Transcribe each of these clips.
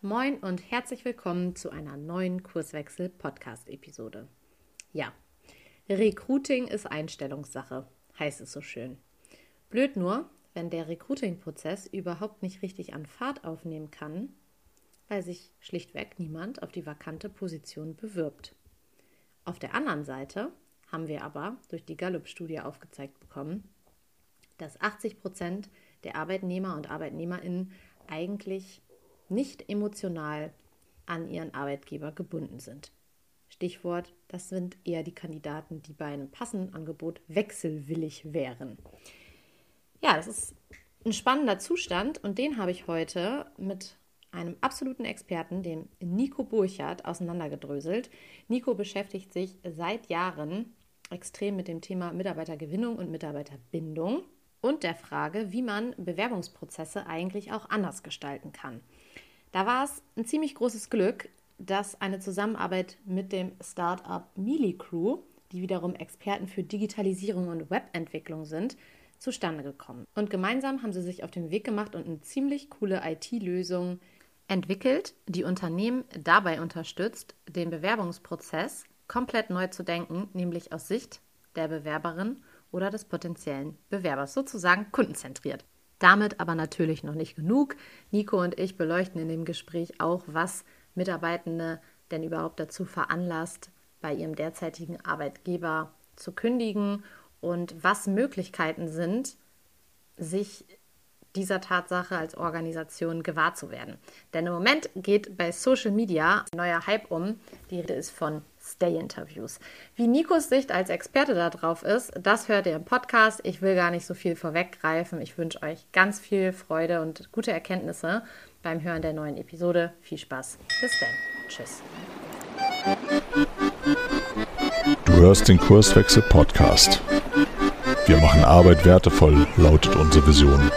Moin und herzlich willkommen zu einer neuen Kurswechsel-Podcast-Episode. Ja, Recruiting ist Einstellungssache, heißt es so schön. Blöd nur, wenn der Recruiting-Prozess überhaupt nicht richtig an Fahrt aufnehmen kann, weil sich schlichtweg niemand auf die vakante Position bewirbt. Auf der anderen Seite haben wir aber durch die Gallup-Studie aufgezeigt bekommen, dass 80 Prozent der Arbeitnehmer und Arbeitnehmerinnen eigentlich nicht emotional an ihren Arbeitgeber gebunden sind. Stichwort, das sind eher die Kandidaten, die bei einem passenden Angebot wechselwillig wären. Ja, das ist ein spannender Zustand und den habe ich heute mit einem absoluten Experten, dem Nico Burchardt, auseinandergedröselt. Nico beschäftigt sich seit Jahren extrem mit dem Thema Mitarbeitergewinnung und Mitarbeiterbindung und der Frage, wie man Bewerbungsprozesse eigentlich auch anders gestalten kann. Da war es ein ziemlich großes Glück, dass eine Zusammenarbeit mit dem Startup Mealy Crew, die wiederum Experten für Digitalisierung und Webentwicklung sind, zustande gekommen. Und gemeinsam haben sie sich auf den Weg gemacht und eine ziemlich coole IT-Lösung entwickelt, die Unternehmen dabei unterstützt, den Bewerbungsprozess komplett neu zu denken, nämlich aus Sicht der Bewerberin oder des potenziellen Bewerbers, sozusagen kundenzentriert. Damit aber natürlich noch nicht genug. Nico und ich beleuchten in dem Gespräch auch, was Mitarbeitende denn überhaupt dazu veranlasst, bei ihrem derzeitigen Arbeitgeber zu kündigen und was Möglichkeiten sind, sich dieser Tatsache als Organisation gewahr zu werden. Denn im Moment geht bei Social Media ein neuer Hype um. Die Rede ist von Stay-Interviews. Wie Nikos Sicht als Experte darauf ist, das hört ihr im Podcast. Ich will gar nicht so viel vorweggreifen. Ich wünsche euch ganz viel Freude und gute Erkenntnisse beim Hören der neuen Episode. Viel Spaß. Bis dann. Tschüss. Du hörst den Kurswechsel Podcast. Wir machen Arbeit wertevoll, lautet unsere Vision.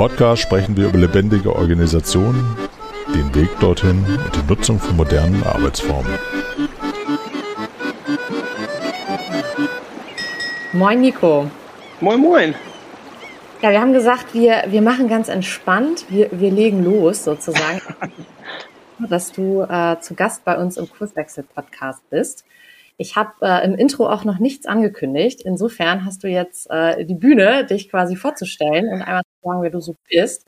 Im Podcast sprechen wir über lebendige Organisationen, den Weg dorthin und die Nutzung von modernen Arbeitsformen. Moin Nico. Moin Moin. Ja, wir haben gesagt, wir, wir machen ganz entspannt, wir, wir legen los sozusagen, dass du äh, zu Gast bei uns im Kurswechsel-Podcast bist. Ich habe äh, im Intro auch noch nichts angekündigt. Insofern hast du jetzt äh, die Bühne, dich quasi vorzustellen und einmal sagen, wer du so bist.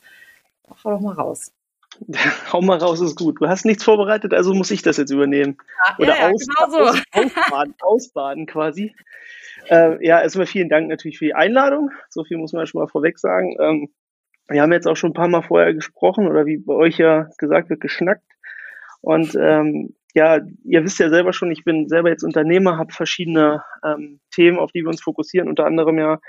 Hau doch mal raus. Hau mal raus ist gut. Du hast nichts vorbereitet, also muss ich das jetzt übernehmen. Ja, Oder ja, aus, genau so. aus, ausbaden, ausbaden quasi. Äh, ja, erstmal vielen Dank natürlich für die Einladung. So viel muss man schon mal vorweg sagen. Ähm, wir haben jetzt auch schon ein paar Mal vorher gesprochen oder wie bei euch ja gesagt wird, geschnackt. Und ähm, ja, ihr wisst ja selber schon, ich bin selber jetzt Unternehmer, habe verschiedene ähm, Themen, auf die wir uns fokussieren, unter anderem ja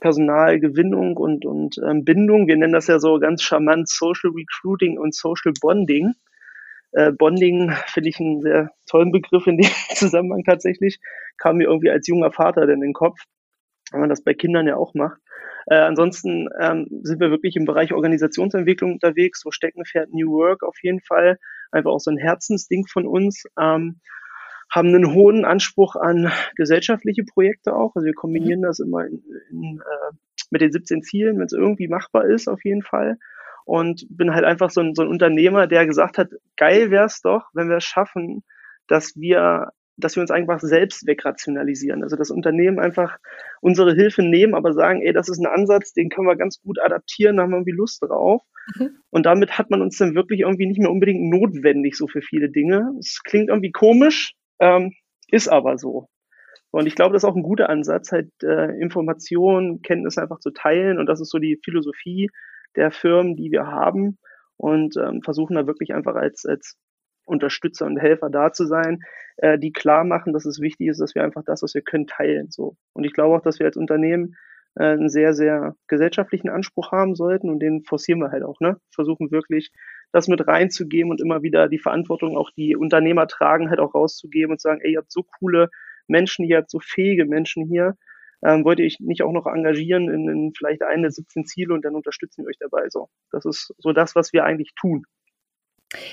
Personalgewinnung und, und ähm, Bindung. Wir nennen das ja so ganz charmant Social Recruiting und Social Bonding. Äh, Bonding finde ich einen sehr tollen Begriff in dem Zusammenhang tatsächlich. Kam mir irgendwie als junger Vater denn in den Kopf, wenn man das bei Kindern ja auch macht. Äh, ansonsten ähm, sind wir wirklich im Bereich Organisationsentwicklung unterwegs, so Steckenpferd New Work auf jeden Fall. Einfach auch so ein Herzensding von uns. Ähm, haben einen hohen Anspruch an gesellschaftliche Projekte auch. Also wir kombinieren mhm. das immer in, in, äh, mit den 17 Zielen, wenn es irgendwie machbar ist, auf jeden Fall und bin halt einfach so ein, so ein Unternehmer, der gesagt hat, geil wäre es doch, wenn wir es schaffen, dass wir dass wir uns einfach selbst wegrationalisieren. Also das Unternehmen einfach unsere Hilfe nehmen, aber sagen, ey, das ist ein Ansatz, den können wir ganz gut adaptieren, da haben wir irgendwie Lust drauf. Mhm. Und damit hat man uns dann wirklich irgendwie nicht mehr unbedingt notwendig so für viele Dinge. Es klingt irgendwie komisch, ähm, ist aber so. Und ich glaube, das ist auch ein guter Ansatz, halt äh, Informationen, Kenntnisse einfach zu teilen. Und das ist so die Philosophie, der Firmen, die wir haben und ähm, versuchen da wirklich einfach als, als Unterstützer und Helfer da zu sein, äh, die klar machen, dass es wichtig ist, dass wir einfach das, was wir können, teilen. So. Und ich glaube auch, dass wir als Unternehmen äh, einen sehr, sehr gesellschaftlichen Anspruch haben sollten und den forcieren wir halt auch, ne? Versuchen wirklich, das mit reinzugeben und immer wieder die Verantwortung auch die Unternehmer tragen, halt auch rauszugeben und sagen, ey, ihr habt so coole Menschen hier, ihr habt so fähige Menschen hier, ähm, wollt ihr euch nicht auch noch engagieren in, in vielleicht eine 17 Ziele und dann unterstützen wir euch dabei. So, das ist so das, was wir eigentlich tun.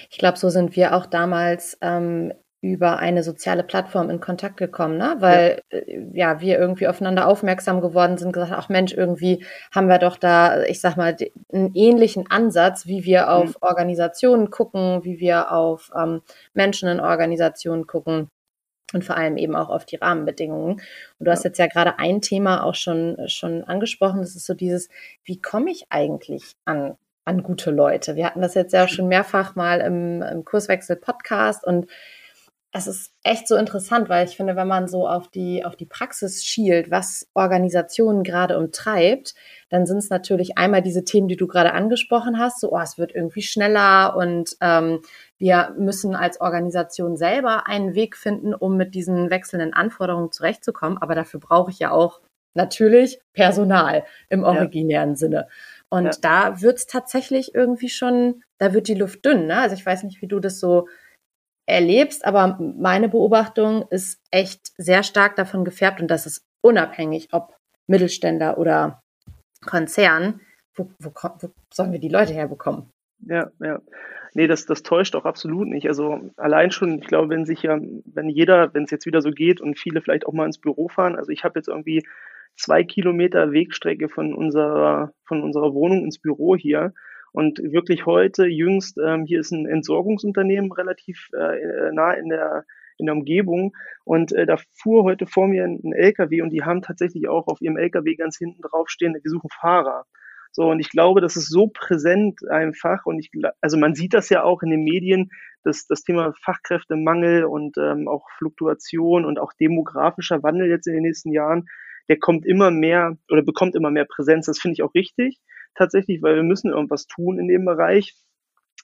Ich glaube, so sind wir auch damals ähm, über eine soziale Plattform in Kontakt gekommen, ne? weil ja. Äh, ja. wir irgendwie aufeinander aufmerksam geworden sind, gesagt, ach Mensch, irgendwie haben wir doch da, ich sag mal, einen ähnlichen Ansatz, wie wir auf mhm. Organisationen gucken, wie wir auf ähm, Menschen in Organisationen gucken und vor allem eben auch auf die Rahmenbedingungen. Und du hast jetzt ja gerade ein Thema auch schon, schon angesprochen, das ist so dieses, wie komme ich eigentlich an, an gute Leute? Wir hatten das jetzt ja schon mehrfach mal im, im Kurswechsel-Podcast und es ist echt so interessant, weil ich finde, wenn man so auf die, auf die Praxis schielt, was Organisationen gerade umtreibt, dann sind es natürlich einmal diese Themen, die du gerade angesprochen hast, so, oh, es wird irgendwie schneller und ähm, wir müssen als Organisation selber einen Weg finden, um mit diesen wechselnden Anforderungen zurechtzukommen. Aber dafür brauche ich ja auch natürlich Personal im originären ja. Sinne. Und ja. da wird es tatsächlich irgendwie schon, da wird die Luft dünn. Ne? Also ich weiß nicht, wie du das so erlebst, aber meine Beobachtung ist echt sehr stark davon gefärbt und das ist unabhängig, ob Mittelständler oder Konzern, wo, wo, wo sollen wir die Leute herbekommen? Ja, ja. Nee, das, das täuscht auch absolut nicht. Also allein schon, ich glaube, wenn sich ja, wenn jeder, wenn es jetzt wieder so geht und viele vielleicht auch mal ins Büro fahren, also ich habe jetzt irgendwie zwei Kilometer Wegstrecke von unserer, von unserer Wohnung ins Büro hier und wirklich heute, jüngst, ähm, hier ist ein Entsorgungsunternehmen relativ äh, nah in der, in der Umgebung. Und äh, da fuhr heute vor mir ein, ein LKW und die haben tatsächlich auch auf ihrem LKW ganz hinten draufstehen, wir suchen Fahrer. So, und ich glaube, das ist so präsent einfach. Und ich, also man sieht das ja auch in den Medien, dass das Thema Fachkräftemangel und ähm, auch Fluktuation und auch demografischer Wandel jetzt in den nächsten Jahren, der kommt immer mehr oder bekommt immer mehr Präsenz. Das finde ich auch richtig tatsächlich, weil wir müssen irgendwas tun in dem Bereich.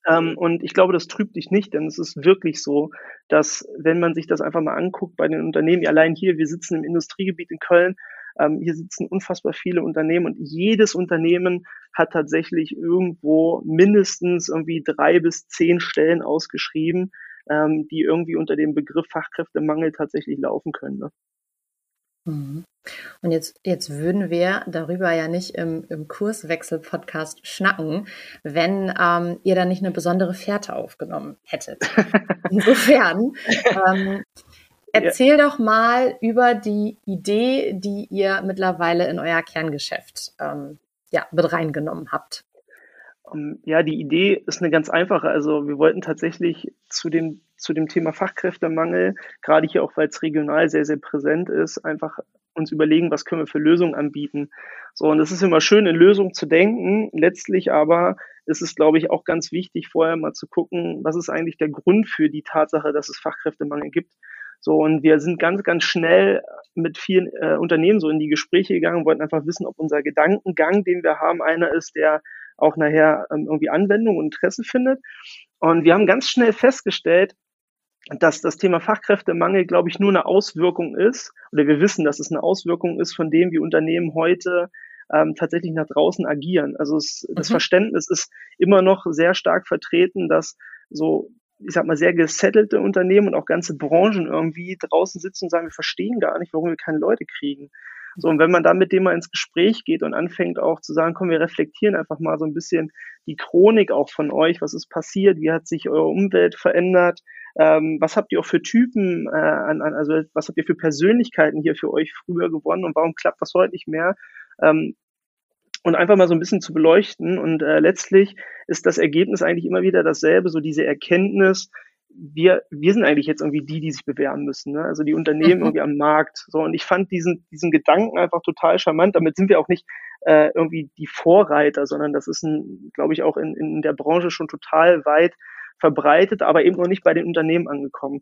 Ähm, und ich glaube, das trübt dich nicht, denn es ist wirklich so, dass wenn man sich das einfach mal anguckt bei den Unternehmen, allein hier, wir sitzen im Industriegebiet in Köln, ähm, hier sitzen unfassbar viele Unternehmen und jedes Unternehmen hat tatsächlich irgendwo mindestens irgendwie drei bis zehn Stellen ausgeschrieben, ähm, die irgendwie unter dem Begriff Fachkräftemangel tatsächlich laufen können. Ne? Mhm. Und jetzt, jetzt würden wir darüber ja nicht im, im Kurswechsel-Podcast schnacken, wenn ähm, ihr da nicht eine besondere Fährte aufgenommen hättet. Insofern, ähm, erzähl ja. doch mal über die Idee, die ihr mittlerweile in euer Kerngeschäft ähm, ja, mit reingenommen habt. Ähm, ja, die Idee ist eine ganz einfache. Also wir wollten tatsächlich zu dem, zu dem Thema Fachkräftemangel, gerade hier auch, weil es regional sehr, sehr präsent ist, einfach uns überlegen, was können wir für Lösungen anbieten. So, und es ist immer schön, in Lösungen zu denken. Letztlich aber ist es, glaube ich, auch ganz wichtig, vorher mal zu gucken, was ist eigentlich der Grund für die Tatsache, dass es Fachkräftemangel gibt. So, und wir sind ganz, ganz schnell mit vielen äh, Unternehmen so in die Gespräche gegangen, wollten einfach wissen, ob unser Gedankengang, den wir haben, einer ist, der auch nachher ähm, irgendwie Anwendung und Interesse findet. Und wir haben ganz schnell festgestellt, dass das Thema Fachkräftemangel, glaube ich, nur eine Auswirkung ist, oder wir wissen, dass es eine Auswirkung ist von dem, wie Unternehmen heute ähm, tatsächlich nach draußen agieren. Also es, das mhm. Verständnis ist immer noch sehr stark vertreten, dass so, ich sag mal, sehr gesettelte Unternehmen und auch ganze Branchen irgendwie draußen sitzen und sagen, wir verstehen gar nicht, warum wir keine Leute kriegen. So, und wenn man dann mit dem mal ins Gespräch geht und anfängt auch zu sagen, komm, wir reflektieren einfach mal so ein bisschen die Chronik auch von euch, was ist passiert, wie hat sich eure Umwelt verändert, ähm, was habt ihr auch für Typen, äh, an, an, also was habt ihr für Persönlichkeiten hier für euch früher gewonnen und warum klappt das heute nicht mehr? Ähm, und einfach mal so ein bisschen zu beleuchten. Und äh, letztlich ist das Ergebnis eigentlich immer wieder dasselbe, so diese Erkenntnis, wir, wir sind eigentlich jetzt irgendwie die, die sich bewerben müssen, ne? also die Unternehmen mhm. irgendwie am Markt. So, und ich fand diesen, diesen Gedanken einfach total charmant. Damit sind wir auch nicht äh, irgendwie die Vorreiter, sondern das ist ein, glaube ich, auch in, in der Branche schon total weit verbreitet, aber eben noch nicht bei den Unternehmen angekommen.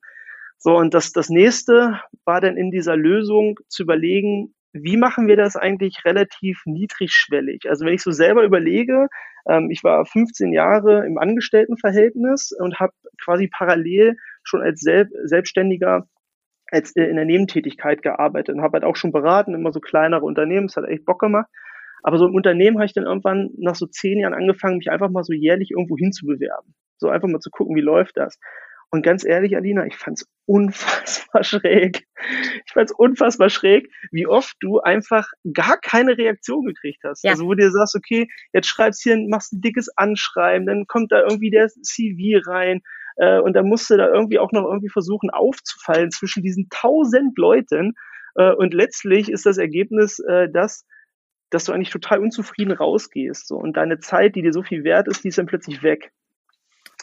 So, und das, das nächste war dann in dieser Lösung zu überlegen, wie machen wir das eigentlich relativ niedrigschwellig? Also wenn ich so selber überlege, ähm, ich war 15 Jahre im Angestelltenverhältnis und habe quasi parallel schon als Sel Selbstständiger als äh, in der Nebentätigkeit gearbeitet und habe halt auch schon beraten, immer so kleinere Unternehmen, es hat echt Bock gemacht. Aber so im Unternehmen habe ich dann irgendwann nach so zehn Jahren angefangen, mich einfach mal so jährlich irgendwo hinzubewerben. So einfach mal zu gucken, wie läuft das. Und ganz ehrlich, Alina, ich fand's unfassbar schräg. Ich fand's unfassbar schräg, wie oft du einfach gar keine Reaktion gekriegt hast. Ja. Also wo du dir sagst, okay, jetzt schreibst hier, machst ein dickes Anschreiben, dann kommt da irgendwie der CV rein, Äh, und dann musste da irgendwie auch noch irgendwie versuchen aufzufallen zwischen diesen tausend Leuten. Äh, und letztlich ist das Ergebnis, äh, dass dass du eigentlich total unzufrieden rausgehst. So. Und deine Zeit, die dir so viel wert ist, die ist dann plötzlich weg.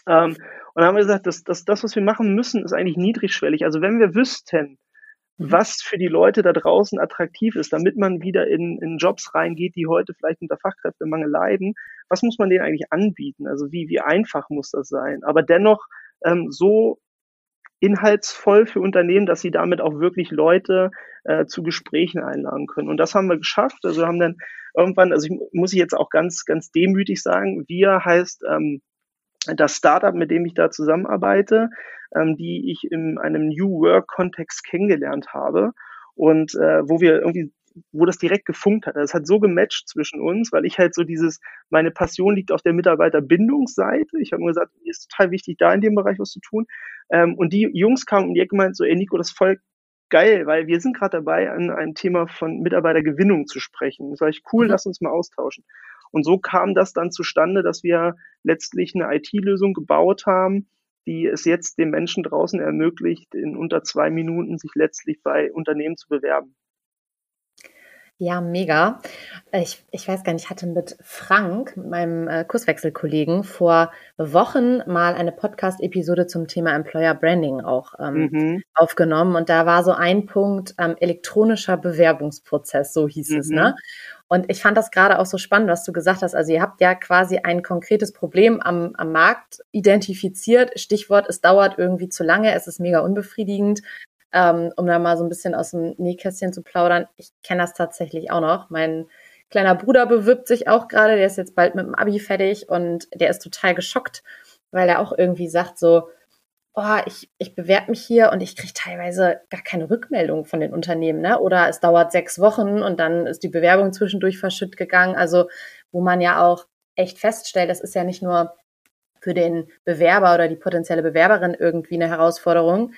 Ähm, und haben wir gesagt, dass, dass das, was wir machen müssen, ist eigentlich niedrigschwellig. Also wenn wir wüssten, mhm. was für die Leute da draußen attraktiv ist, damit man wieder in, in Jobs reingeht, die heute vielleicht unter Fachkräftemangel leiden, was muss man denen eigentlich anbieten? Also wie, wie einfach muss das sein? Aber dennoch ähm, so inhaltsvoll für Unternehmen, dass sie damit auch wirklich Leute äh, zu Gesprächen einladen können. Und das haben wir geschafft. Also wir haben dann irgendwann, also ich, muss ich jetzt auch ganz, ganz demütig sagen, wir heißt ähm, das Startup, mit dem ich da zusammenarbeite, ähm, die ich in einem New Work-Kontext kennengelernt habe und äh, wo wir irgendwie wo das direkt gefunkt hat. Es hat so gematcht zwischen uns, weil ich halt so dieses, meine Passion liegt auf der Mitarbeiterbindungsseite. Ich habe mir gesagt, mir ist total wichtig, da in dem Bereich was zu tun. Ähm, und die Jungs kamen um die Ecke und meinten so, ey Nico, das ist voll geil, weil wir sind gerade dabei, an einem Thema von Mitarbeitergewinnung zu sprechen. Das war ich cool, mhm. lass uns mal austauschen. Und so kam das dann zustande, dass wir letztlich eine IT-Lösung gebaut haben, die es jetzt den Menschen draußen ermöglicht, in unter zwei Minuten sich letztlich bei Unternehmen zu bewerben. Ja, mega. Ich, ich weiß gar nicht, ich hatte mit Frank, meinem äh, Kurswechselkollegen, vor Wochen mal eine Podcast-Episode zum Thema Employer Branding auch ähm, mhm. aufgenommen. Und da war so ein Punkt ähm, elektronischer Bewerbungsprozess, so hieß mhm. es, ne? Und ich fand das gerade auch so spannend, was du gesagt hast. Also ihr habt ja quasi ein konkretes Problem am, am Markt identifiziert. Stichwort, es dauert irgendwie zu lange, es ist mega unbefriedigend ähm, um da mal so ein bisschen aus dem Nähkästchen zu plaudern. Ich kenne das tatsächlich auch noch. Mein kleiner Bruder bewirbt sich auch gerade, der ist jetzt bald mit dem Abi fertig und der ist total geschockt, weil er auch irgendwie sagt so, oh, ich, ich bewerbe mich hier und ich kriege teilweise gar keine Rückmeldung von den Unternehmen, ne? Oder es dauert sechs Wochen und dann ist die Bewerbung zwischendurch verschütt gegangen. Also, wo man ja auch echt feststellt, das ist ja nicht nur für den Bewerber oder die potenzielle Bewerberin irgendwie eine Herausforderung,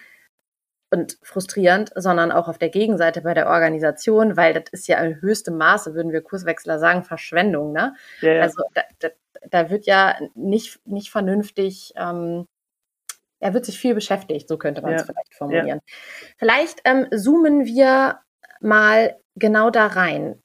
und frustrierend, sondern auch auf der Gegenseite bei der Organisation, weil das ist ja in höchstem Maße, würden wir Kurswechsler sagen, Verschwendung. Ne? Ja, ja. Also da, da, da, wird ja nicht, nicht vernünftig, ähm, er wird sich viel beschäftigt, so könnte man es ja. vielleicht formulieren. Vielleicht ähm, zoomen wir mal genau da rein.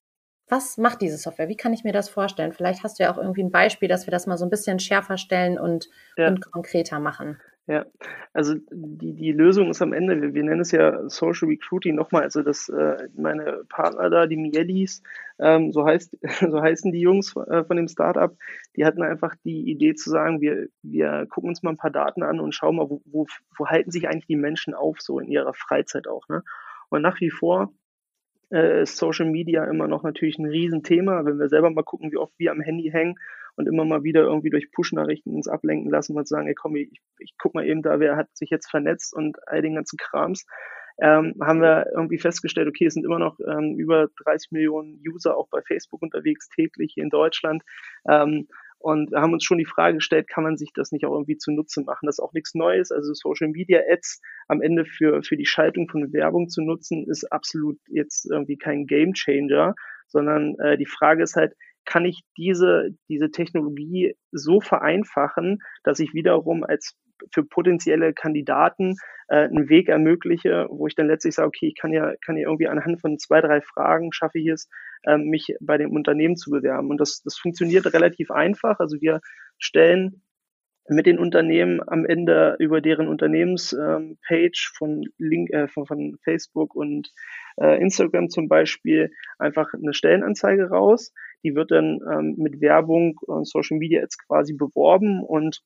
Was macht diese Software? Wie kann ich mir das vorstellen? Vielleicht hast du ja auch irgendwie ein Beispiel, dass wir das mal so ein bisschen schärfer stellen und, und konkreter machen. Ja, also die, die Lösung ist am Ende, wir, wir nennen es ja Social Recruiting nochmal, also das, äh, meine Partner da, die Mielis, ähm, so heißt, so heißen die Jungs äh, von dem Startup, die hatten einfach die Idee zu sagen, wir, wir gucken uns mal ein paar Daten an und schauen mal, wo, wo, wo halten sich eigentlich die Menschen auf, so in ihrer Freizeit auch, ne? Und nach wie vor äh, ist Social Media immer noch natürlich ein Riesenthema, wenn wir selber mal gucken, wie oft wir am Handy hängen und immer mal wieder irgendwie durch Push-Nachrichten uns ablenken lassen und sagen, ey komm, ich, ich guck mal eben da, wer hat sich jetzt vernetzt und all den ganzen Krams. Ähm, haben wir irgendwie festgestellt, okay, es sind immer noch ähm, über 30 Millionen User auch bei Facebook unterwegs, täglich hier in Deutschland. Ähm, und haben uns schon die Frage gestellt, kann man sich das nicht auch irgendwie zunutze machen? Das ist auch nichts Neues. Also Social Media Ads am Ende für, für die Schaltung von Werbung zu nutzen, ist absolut jetzt irgendwie kein Game Changer, sondern äh, die Frage ist halt, kann ich diese, diese Technologie so vereinfachen, dass ich wiederum als für potenzielle Kandidaten äh, einen Weg ermögliche, wo ich dann letztlich sage, okay, ich kann ja, kann ja irgendwie anhand von zwei, drei Fragen schaffe ich es, äh, mich bei dem Unternehmen zu bewerben. Und das, das funktioniert relativ einfach. Also wir stellen mit den Unternehmen am Ende über deren Unternehmenspage ähm, von Link, äh, von, von Facebook und äh, Instagram zum Beispiel einfach eine Stellenanzeige raus. Die wird dann ähm, mit Werbung und Social Media Ads quasi beworben und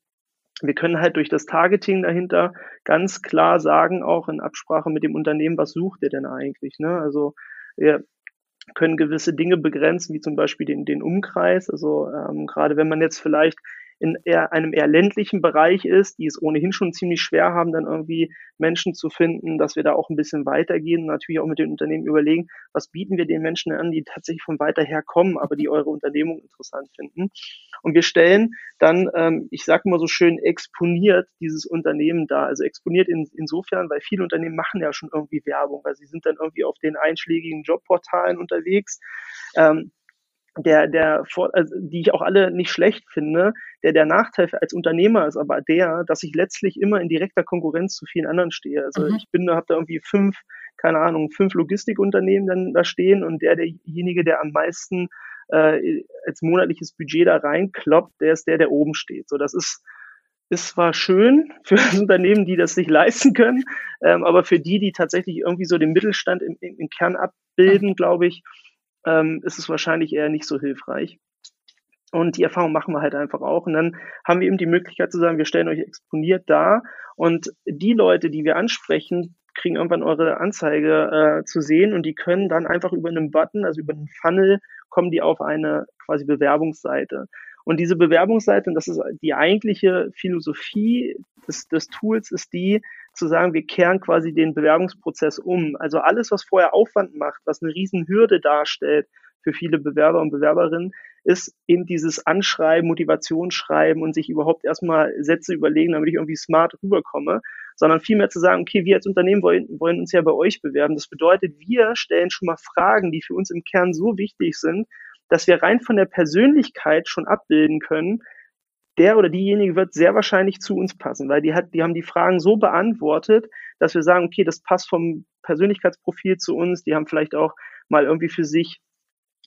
wir können halt durch das Targeting dahinter ganz klar sagen, auch in Absprache mit dem Unternehmen, was sucht ihr denn eigentlich? Ne? Also wir können gewisse Dinge begrenzen, wie zum Beispiel den, den Umkreis. Also ähm, gerade wenn man jetzt vielleicht in eher einem eher ländlichen Bereich ist, die es ohnehin schon ziemlich schwer haben, dann irgendwie Menschen zu finden, dass wir da auch ein bisschen weitergehen und natürlich auch mit den Unternehmen überlegen, was bieten wir den Menschen an, die tatsächlich von weiter her kommen, aber die eure Unternehmung interessant finden. Und wir stellen dann, ähm, ich sage mal so schön, exponiert dieses Unternehmen da. Also exponiert in, insofern, weil viele Unternehmen machen ja schon irgendwie Werbung, weil sie sind dann irgendwie auf den einschlägigen Jobportalen unterwegs. Ähm, der, der, also die ich auch alle nicht schlecht finde, der, der Nachteil als Unternehmer ist aber der, dass ich letztlich immer in direkter Konkurrenz zu vielen anderen stehe. Also mhm. ich bin, habe da irgendwie fünf, keine Ahnung, fünf Logistikunternehmen dann da stehen und der, derjenige, der am meisten äh, als monatliches Budget da reinkloppt, der ist der, der oben steht. So, das ist, ist zwar schön für Unternehmen, die das sich leisten können, ähm, aber für die, die tatsächlich irgendwie so den Mittelstand im, im Kern abbilden, glaube ich, ähm, ist es wahrscheinlich eher nicht so hilfreich. Und die Erfahrung machen wir halt einfach auch. Und dann haben wir eben die Möglichkeit zu sagen, wir stellen euch exponiert da und die Leute, die wir ansprechen, kriegen irgendwann eure Anzeige äh, zu sehen und die können dann einfach über einen Button, also über einen Funnel, kommen die auf eine quasi Bewerbungsseite. Und diese Bewerbungsseite, und das ist die eigentliche Philosophie des, des Tools, ist die, zu sagen, wir kehren quasi den Bewerbungsprozess um. Also alles, was vorher Aufwand macht, was eine Riesenhürde darstellt für viele Bewerber und Bewerberinnen, ist eben dieses Anschreiben, Motivationsschreiben und sich überhaupt erstmal Sätze überlegen, damit ich irgendwie smart rüberkomme, sondern vielmehr zu sagen, okay, wir als Unternehmen wollen, wollen uns ja bei euch bewerben. Das bedeutet, wir stellen schon mal Fragen, die für uns im Kern so wichtig sind, dass wir rein von der Persönlichkeit schon abbilden können, der oder diejenige wird sehr wahrscheinlich zu uns passen, weil die hat, die haben die Fragen so beantwortet, dass wir sagen, okay, das passt vom Persönlichkeitsprofil zu uns. Die haben vielleicht auch mal irgendwie für sich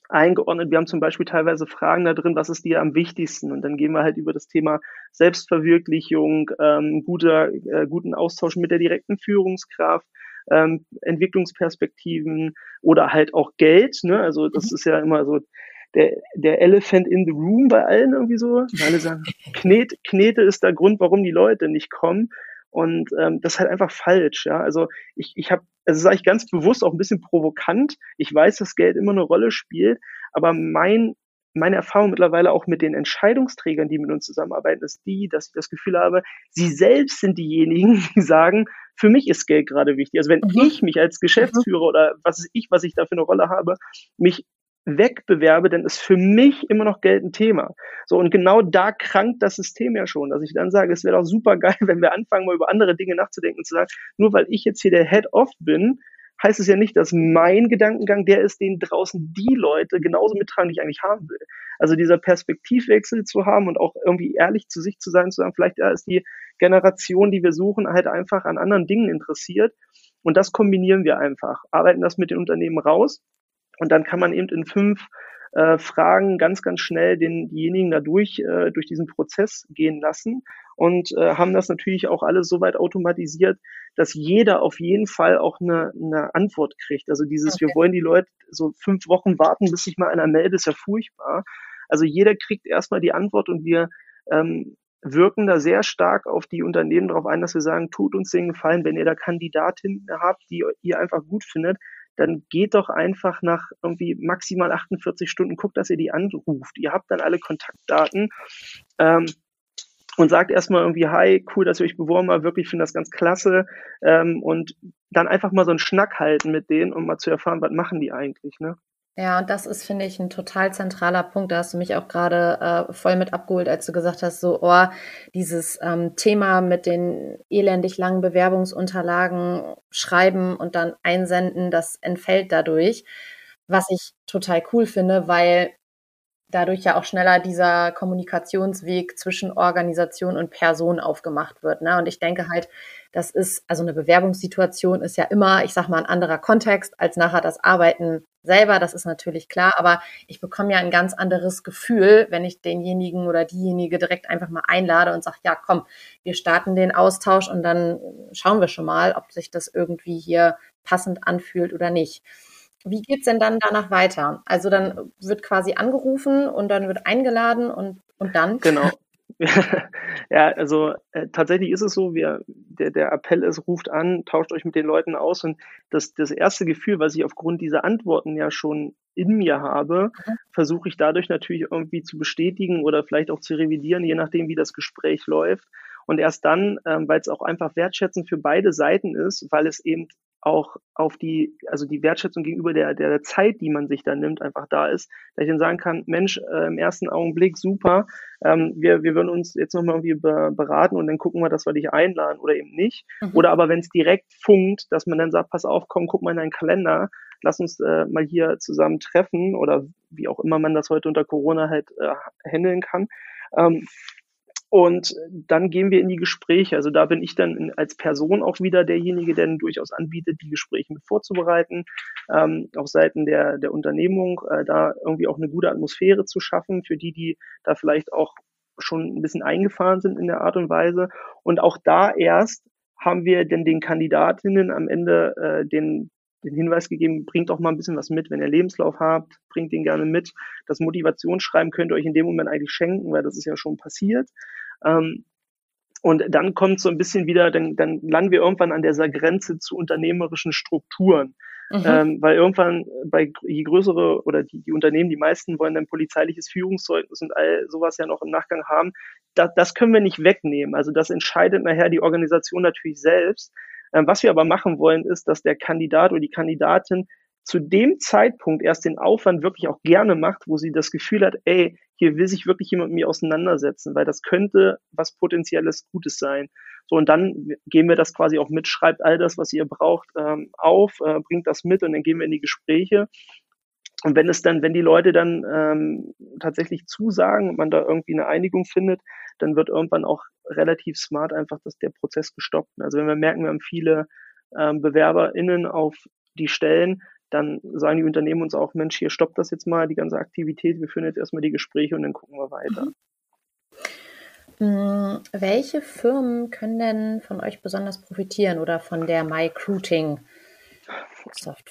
eingeordnet. Wir haben zum Beispiel teilweise Fragen da drin, was ist dir am wichtigsten? Und dann gehen wir halt über das Thema Selbstverwirklichung, ähm, guter, äh, guten Austausch mit der direkten Führungskraft, ähm, Entwicklungsperspektiven oder halt auch Geld. Ne? Also das mhm. ist ja immer so der, der Elephant in the Room bei allen irgendwie so. Alle sagen, Knete, Knete ist der Grund, warum die Leute nicht kommen. Und ähm, das ist halt einfach falsch, ja. Also ich, ich habe, also sage ich ganz bewusst auch ein bisschen provokant. Ich weiß, dass Geld immer eine Rolle spielt, aber mein meine Erfahrung mittlerweile auch mit den Entscheidungsträgern, die mit uns zusammenarbeiten, ist die, dass ich das Gefühl habe, sie selbst sind diejenigen, die sagen, für mich ist Geld gerade wichtig. Also wenn mhm. ich mich als Geschäftsführer oder was ist ich, was ich da für eine Rolle habe, mich wegbewerbe, dann ist für mich immer noch Geld ein Thema. So, und genau da krankt das System ja schon, dass ich dann sage, es wäre doch super geil, wenn wir anfangen, mal über andere Dinge nachzudenken und zu sagen, nur weil ich jetzt hier der Head-Off bin, heißt es ja nicht, dass mein Gedankengang der ist, den draußen die Leute genauso mittragen, die ich eigentlich haben will. Also dieser Perspektivwechsel zu haben und auch irgendwie ehrlich zu sich zu sein, zu sagen, vielleicht ist die Generation, die wir suchen, halt einfach an anderen Dingen interessiert. Und das kombinieren wir einfach, arbeiten das mit den Unternehmen raus und dann kann man eben in fünf äh, Fragen ganz, ganz schnell den, diejenigen da durch, äh, durch diesen Prozess gehen lassen und äh, haben das natürlich auch alles so weit automatisiert, dass jeder auf jeden Fall auch eine, eine Antwort kriegt. Also dieses, okay. wir wollen die Leute so fünf Wochen warten, bis sich mal einer meldet, ist ja furchtbar. Also jeder kriegt erstmal die Antwort und wir ähm, wirken da sehr stark auf die Unternehmen darauf ein, dass wir sagen, tut uns den Gefallen, wenn ihr da Kandidatinnen habt, die ihr einfach gut findet, dann geht doch einfach nach irgendwie maximal 48 Stunden, guckt, dass ihr die anruft. Ihr habt dann alle Kontaktdaten. Ähm, und sagt erstmal irgendwie, hi, cool, dass ihr euch beworben habt, wirklich finde das ganz klasse. Ähm, und dann einfach mal so einen Schnack halten mit denen, um mal zu erfahren, was machen die eigentlich, ne? Ja, und das ist, finde ich, ein total zentraler Punkt. Da hast du mich auch gerade äh, voll mit abgeholt, als du gesagt hast, so, oh, dieses ähm, Thema mit den elendig langen Bewerbungsunterlagen schreiben und dann einsenden, das entfällt dadurch. Was ich total cool finde, weil dadurch ja auch schneller dieser Kommunikationsweg zwischen Organisation und Person aufgemacht wird. Ne? Und ich denke halt, das ist, also eine Bewerbungssituation ist ja immer, ich sag mal, ein anderer Kontext als nachher das Arbeiten selber, das ist natürlich klar, aber ich bekomme ja ein ganz anderes Gefühl, wenn ich denjenigen oder diejenige direkt einfach mal einlade und sage, ja, komm, wir starten den Austausch und dann schauen wir schon mal, ob sich das irgendwie hier passend anfühlt oder nicht. Wie geht's denn dann danach weiter? Also dann wird quasi angerufen und dann wird eingeladen und, und dann? Genau. ja, also äh, tatsächlich ist es so, wir, der, der Appell ist, ruft an, tauscht euch mit den Leuten aus und das, das erste Gefühl, was ich aufgrund dieser Antworten ja schon in mir habe, mhm. versuche ich dadurch natürlich irgendwie zu bestätigen oder vielleicht auch zu revidieren, je nachdem, wie das Gespräch läuft. Und erst dann, ähm, weil es auch einfach wertschätzend für beide Seiten ist, weil es eben auch auf die, also die Wertschätzung gegenüber der, der Zeit, die man sich da nimmt, einfach da ist, dass ich dann sagen kann, Mensch, äh, im ersten Augenblick super, ähm, wir, wir würden uns jetzt nochmal irgendwie be beraten und dann gucken wir, dass wir dich einladen oder eben nicht. Mhm. Oder aber wenn es direkt funkt, dass man dann sagt, pass auf, komm, guck mal in deinen Kalender, lass uns äh, mal hier zusammen treffen oder wie auch immer man das heute unter Corona halt äh, handeln kann. Ähm, und dann gehen wir in die Gespräche. Also da bin ich dann als Person auch wieder derjenige, der durchaus anbietet, die Gespräche mit vorzubereiten, ähm, auf Seiten der, der Unternehmung, äh, da irgendwie auch eine gute Atmosphäre zu schaffen für die, die da vielleicht auch schon ein bisschen eingefahren sind in der Art und Weise. Und auch da erst haben wir denn den Kandidatinnen am Ende äh, den, den Hinweis gegeben, bringt doch mal ein bisschen was mit. Wenn ihr Lebenslauf habt, bringt den gerne mit. Das Motivationsschreiben könnt ihr euch in dem Moment eigentlich schenken, weil das ist ja schon passiert. Ähm, und dann kommt so ein bisschen wieder, dann, dann landen wir irgendwann an dieser Grenze zu unternehmerischen Strukturen. Mhm. Ähm, weil irgendwann bei je größere oder die, die Unternehmen, die meisten wollen dann polizeiliches Führungszeugnis und all sowas ja noch im Nachgang haben. Da, das können wir nicht wegnehmen. Also das entscheidet nachher die Organisation natürlich selbst. Ähm, was wir aber machen wollen, ist, dass der Kandidat oder die Kandidatin zu dem Zeitpunkt erst den Aufwand wirklich auch gerne macht, wo sie das Gefühl hat, ey, hier will sich wirklich jemand mit mir auseinandersetzen, weil das könnte was potenzielles Gutes sein. So, und dann gehen wir das quasi auch mit, schreibt all das, was ihr braucht, ähm, auf, äh, bringt das mit und dann gehen wir in die Gespräche. Und wenn es dann, wenn die Leute dann ähm, tatsächlich zusagen und man da irgendwie eine Einigung findet, dann wird irgendwann auch relativ smart einfach dass der Prozess gestoppt. Also wenn wir merken, wir haben viele ähm, BewerberInnen auf die Stellen, dann sagen die Unternehmen uns auch, Mensch, hier stoppt das jetzt mal, die ganze Aktivität, wir führen jetzt erstmal die Gespräche und dann gucken wir weiter. Mhm. Welche Firmen können denn von euch besonders profitieren oder von der MyCruiting?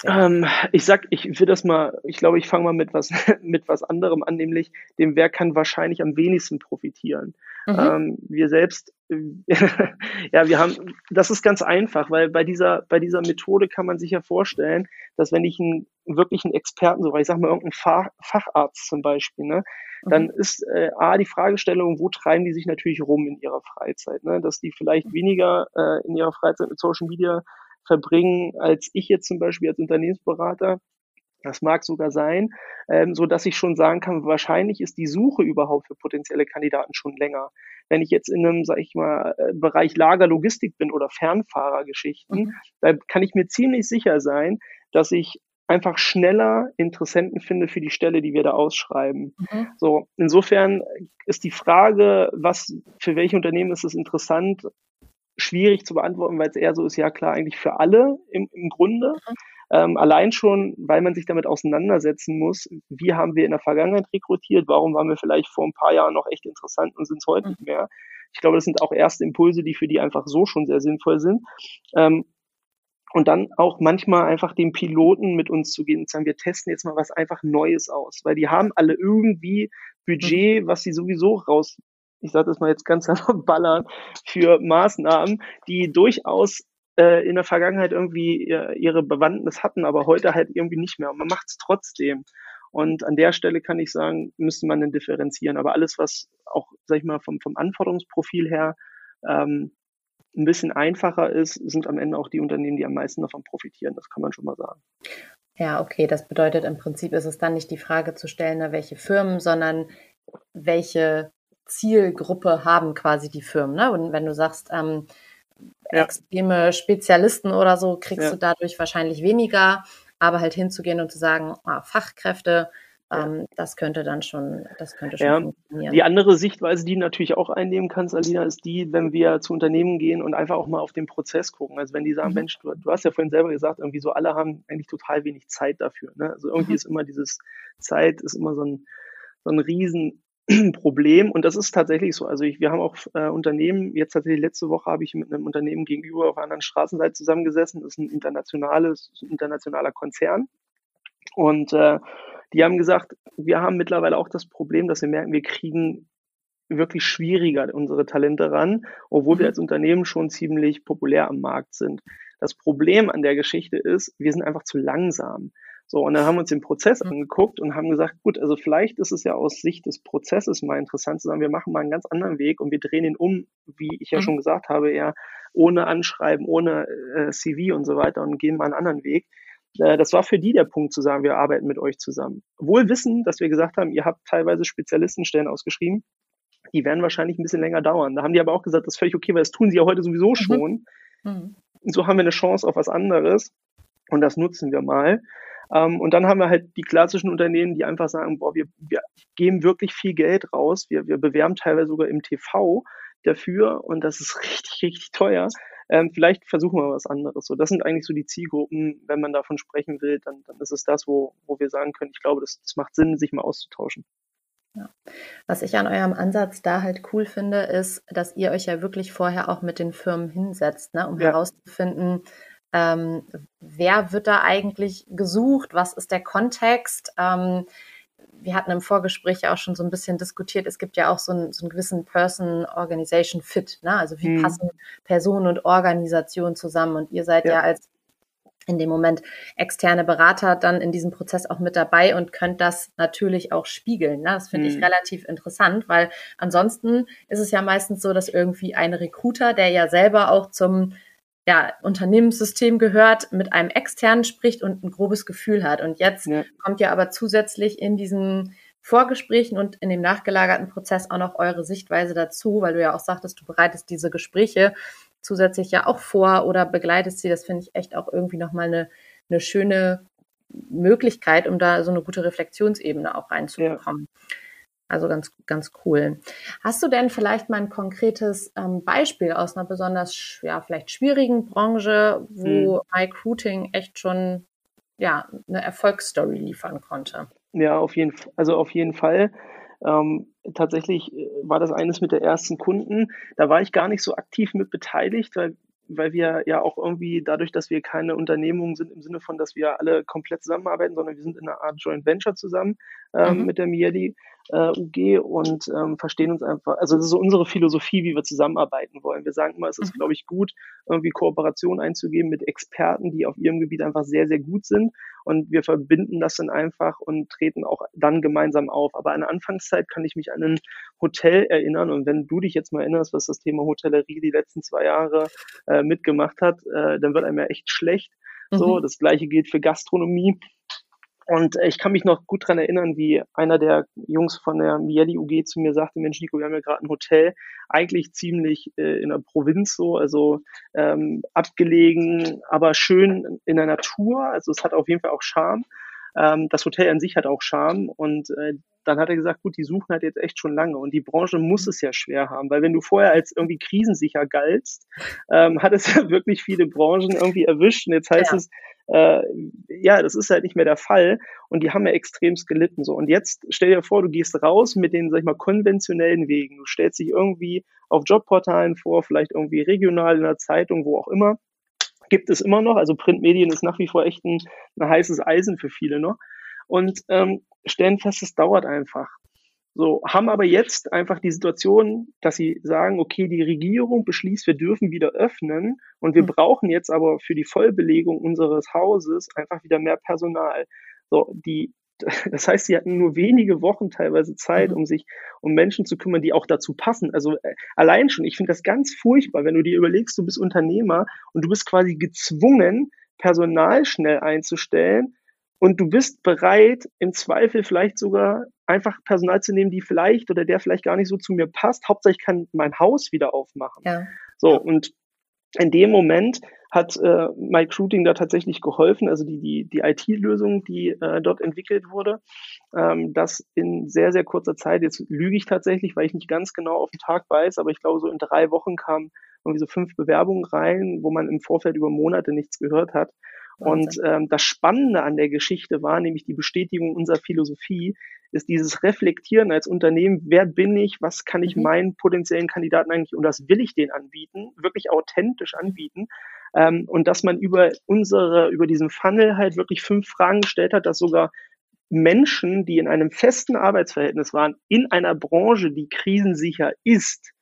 Ähm, ich sag, ich will das mal, ich glaube, ich fange mal mit was, mit was anderem an, nämlich dem Wer kann wahrscheinlich am wenigsten profitieren. Mhm. Ähm, wir selbst, ja, wir haben, das ist ganz einfach, weil bei dieser, bei dieser Methode kann man sich ja vorstellen, dass wenn ich einen wirklichen Experten, so, ich sag mal irgendeinen Fach, Facharzt zum Beispiel, ne, dann mhm. ist äh, A, die Fragestellung, wo treiben die sich natürlich rum in ihrer Freizeit, ne? dass die vielleicht weniger äh, in ihrer Freizeit mit Social Media verbringen als ich jetzt zum Beispiel als Unternehmensberater. Das mag sogar sein, ähm, so dass ich schon sagen kann, wahrscheinlich ist die Suche überhaupt für potenzielle Kandidaten schon länger. Wenn ich jetzt in einem, sag ich mal, äh, Bereich Lagerlogistik bin oder Fernfahrergeschichten, mhm. da kann ich mir ziemlich sicher sein, dass ich einfach schneller Interessenten finde für die Stelle, die wir da ausschreiben. Mhm. So, insofern ist die Frage, was für welche Unternehmen ist es interessant, schwierig zu beantworten, weil es eher so ist, ja klar, eigentlich für alle im, im Grunde. Mhm. Ähm, allein schon, weil man sich damit auseinandersetzen muss, wie haben wir in der Vergangenheit rekrutiert, warum waren wir vielleicht vor ein paar Jahren noch echt interessant und sind es heute mhm. nicht mehr. Ich glaube, das sind auch erste Impulse, die für die einfach so schon sehr sinnvoll sind. Ähm, und dann auch manchmal einfach den Piloten mit uns zu gehen und sagen, wir testen jetzt mal was einfach Neues aus, weil die haben alle irgendwie Budget, mhm. was sie sowieso raus ich sage das mal jetzt ganz einfach, ballern für Maßnahmen, die durchaus äh, in der Vergangenheit irgendwie äh, ihre Bewandtnis hatten, aber heute halt irgendwie nicht mehr. Und man macht es trotzdem. Und an der Stelle kann ich sagen, müsste man dann differenzieren. Aber alles, was auch, sag ich mal, vom, vom Anforderungsprofil her ähm, ein bisschen einfacher ist, sind am Ende auch die Unternehmen, die am meisten davon profitieren. Das kann man schon mal sagen. Ja, okay. Das bedeutet im Prinzip ist es dann nicht die Frage zu stellen, welche Firmen, sondern welche Zielgruppe haben quasi die Firmen. Ne? Und wenn du sagst, ähm, ja. extreme Spezialisten oder so, kriegst ja. du dadurch wahrscheinlich weniger, aber halt hinzugehen und zu sagen, ah, Fachkräfte, ähm, das könnte dann schon, das könnte schon ja. funktionieren. Die andere Sichtweise, die du natürlich auch einnehmen kannst, Alina, ist die, wenn wir zu Unternehmen gehen und einfach auch mal auf den Prozess gucken. Also wenn die sagen, mhm. Mensch, du, du, hast ja vorhin selber gesagt, irgendwie so alle haben eigentlich total wenig Zeit dafür. Ne? Also irgendwie mhm. ist immer dieses Zeit, ist immer so ein, so ein riesen Problem und das ist tatsächlich so. Also ich, wir haben auch äh, Unternehmen, jetzt tatsächlich letzte Woche habe ich mit einem Unternehmen gegenüber auf einer anderen Straßenseite zusammengesessen, das ist ein internationales, ein internationaler Konzern und äh, die haben gesagt, wir haben mittlerweile auch das Problem, dass wir merken, wir kriegen wirklich schwieriger unsere Talente ran, obwohl wir mhm. als Unternehmen schon ziemlich populär am Markt sind. Das Problem an der Geschichte ist, wir sind einfach zu langsam. So, und dann haben wir uns den Prozess mhm. angeguckt und haben gesagt, gut, also vielleicht ist es ja aus Sicht des Prozesses mal interessant zu sagen, wir machen mal einen ganz anderen Weg und wir drehen ihn um, wie ich ja mhm. schon gesagt habe, eher ohne Anschreiben, ohne äh, CV und so weiter und gehen mal einen anderen Weg. Äh, das war für die der Punkt zu sagen, wir arbeiten mit euch zusammen. Wohl wissen, dass wir gesagt haben, ihr habt teilweise Spezialistenstellen ausgeschrieben, die werden wahrscheinlich ein bisschen länger dauern. Da haben die aber auch gesagt, das ist völlig okay, weil das tun sie ja heute sowieso mhm. schon. Mhm. Und so haben wir eine Chance auf was anderes und das nutzen wir mal. Ähm, und dann haben wir halt die klassischen Unternehmen, die einfach sagen, boah, wir, wir geben wirklich viel Geld raus, wir, wir bewerben teilweise sogar im TV dafür und das ist richtig, richtig teuer. Ähm, vielleicht versuchen wir was anderes. So, das sind eigentlich so die Zielgruppen. Wenn man davon sprechen will, dann, dann ist es das, wo, wo wir sagen können, ich glaube, das, das macht Sinn, sich mal auszutauschen. Ja. Was ich an eurem Ansatz da halt cool finde, ist, dass ihr euch ja wirklich vorher auch mit den Firmen hinsetzt, ne, um ja. herauszufinden, ähm, wer wird da eigentlich gesucht, was ist der Kontext. Ähm, wir hatten im Vorgespräch ja auch schon so ein bisschen diskutiert, es gibt ja auch so einen, so einen gewissen Person-Organization-Fit, ne? also wie hm. passen Person und Organisation zusammen und ihr seid ja, ja als in dem Moment externe Berater dann in diesem Prozess auch mit dabei und könnt das natürlich auch spiegeln. Ne? Das finde mhm. ich relativ interessant, weil ansonsten ist es ja meistens so, dass irgendwie ein Recruiter, der ja selber auch zum ja, Unternehmenssystem gehört, mit einem externen spricht und ein grobes Gefühl hat. Und jetzt ja. kommt ja aber zusätzlich in diesen Vorgesprächen und in dem nachgelagerten Prozess auch noch eure Sichtweise dazu, weil du ja auch sagtest, du bereitest diese Gespräche zusätzlich ja auch vor oder begleitest sie. Das finde ich echt auch irgendwie nochmal eine, eine schöne Möglichkeit, um da so eine gute Reflexionsebene auch reinzubekommen. Ja. Also ganz, ganz cool. Hast du denn vielleicht mal ein konkretes ähm, Beispiel aus einer besonders, ja, vielleicht schwierigen Branche, wo hm. Recruiting echt schon, ja, eine Erfolgsstory liefern konnte? Ja, auf jeden, also auf jeden Fall. Ähm, tatsächlich äh, war das eines mit der ersten Kunden. Da war ich gar nicht so aktiv mit beteiligt, weil, weil wir ja auch irgendwie dadurch, dass wir keine Unternehmung sind im Sinne von, dass wir alle komplett zusammenarbeiten, sondern wir sind in einer Art Joint Venture zusammen ähm, mhm. mit der Mieli, äh, UG und ähm, verstehen uns einfach, also das ist so unsere Philosophie, wie wir zusammenarbeiten wollen. Wir sagen immer, es ist, mhm. glaube ich, gut, irgendwie Kooperation einzugehen mit Experten, die auf ihrem Gebiet einfach sehr, sehr gut sind und wir verbinden das dann einfach und treten auch dann gemeinsam auf. Aber in der Anfangszeit kann ich mich an ein Hotel erinnern und wenn du dich jetzt mal erinnerst, was das Thema Hotellerie die letzten zwei Jahre äh, mitgemacht hat, äh, dann wird einem ja echt schlecht. So, mhm. das gleiche gilt für Gastronomie. Und ich kann mich noch gut dran erinnern, wie einer der Jungs von der Mieli UG zu mir sagte, Mensch, Nico, wir haben ja gerade ein Hotel, eigentlich ziemlich äh, in der Provinz so, also ähm, abgelegen, aber schön in der Natur. Also es hat auf jeden Fall auch Charme. Ähm, das Hotel an sich hat auch Charme und äh, dann hat er gesagt, gut, die suchen halt jetzt echt schon lange und die Branche muss es ja schwer haben, weil wenn du vorher als irgendwie krisensicher galtst, ähm, hat es ja wirklich viele Branchen irgendwie erwischt und jetzt heißt ja. es, äh, ja, das ist halt nicht mehr der Fall und die haben ja extremst gelitten so. Und jetzt stell dir vor, du gehst raus mit den, sag ich mal, konventionellen Wegen, du stellst dich irgendwie auf Jobportalen vor, vielleicht irgendwie regional in der Zeitung, wo auch immer, gibt es immer noch, also Printmedien ist nach wie vor echt ein, ein heißes Eisen für viele noch und ähm, stellen fest, es dauert einfach. So, haben aber jetzt einfach die Situation, dass sie sagen, okay, die Regierung beschließt, wir dürfen wieder öffnen und wir mhm. brauchen jetzt aber für die Vollbelegung unseres Hauses einfach wieder mehr Personal. So, die, das heißt, sie hatten nur wenige Wochen teilweise Zeit, mhm. um sich um Menschen zu kümmern, die auch dazu passen. Also äh, allein schon, ich finde das ganz furchtbar, wenn du dir überlegst, du bist Unternehmer und du bist quasi gezwungen, Personal schnell einzustellen, und du bist bereit, im Zweifel vielleicht sogar einfach Personal zu nehmen, die vielleicht oder der vielleicht gar nicht so zu mir passt. Hauptsächlich kann mein Haus wieder aufmachen. Ja. So, und in dem Moment hat äh, Shooting da tatsächlich geholfen, also die, die, die IT-Lösung, die äh, dort entwickelt wurde, ähm, das in sehr, sehr kurzer Zeit, jetzt lüge ich tatsächlich, weil ich nicht ganz genau auf den Tag weiß, aber ich glaube, so in drei Wochen kamen irgendwie so fünf Bewerbungen rein, wo man im Vorfeld über Monate nichts gehört hat. Und ähm, das Spannende an der Geschichte war nämlich die Bestätigung unserer Philosophie, ist dieses Reflektieren als Unternehmen, wer bin ich, was kann ich mhm. meinen potenziellen Kandidaten eigentlich und was will ich denen anbieten, wirklich authentisch anbieten. Ähm, und dass man über unsere, über diesen Funnel halt wirklich fünf Fragen gestellt hat, dass sogar Menschen, die in einem festen Arbeitsverhältnis waren, in einer Branche, die krisensicher ist,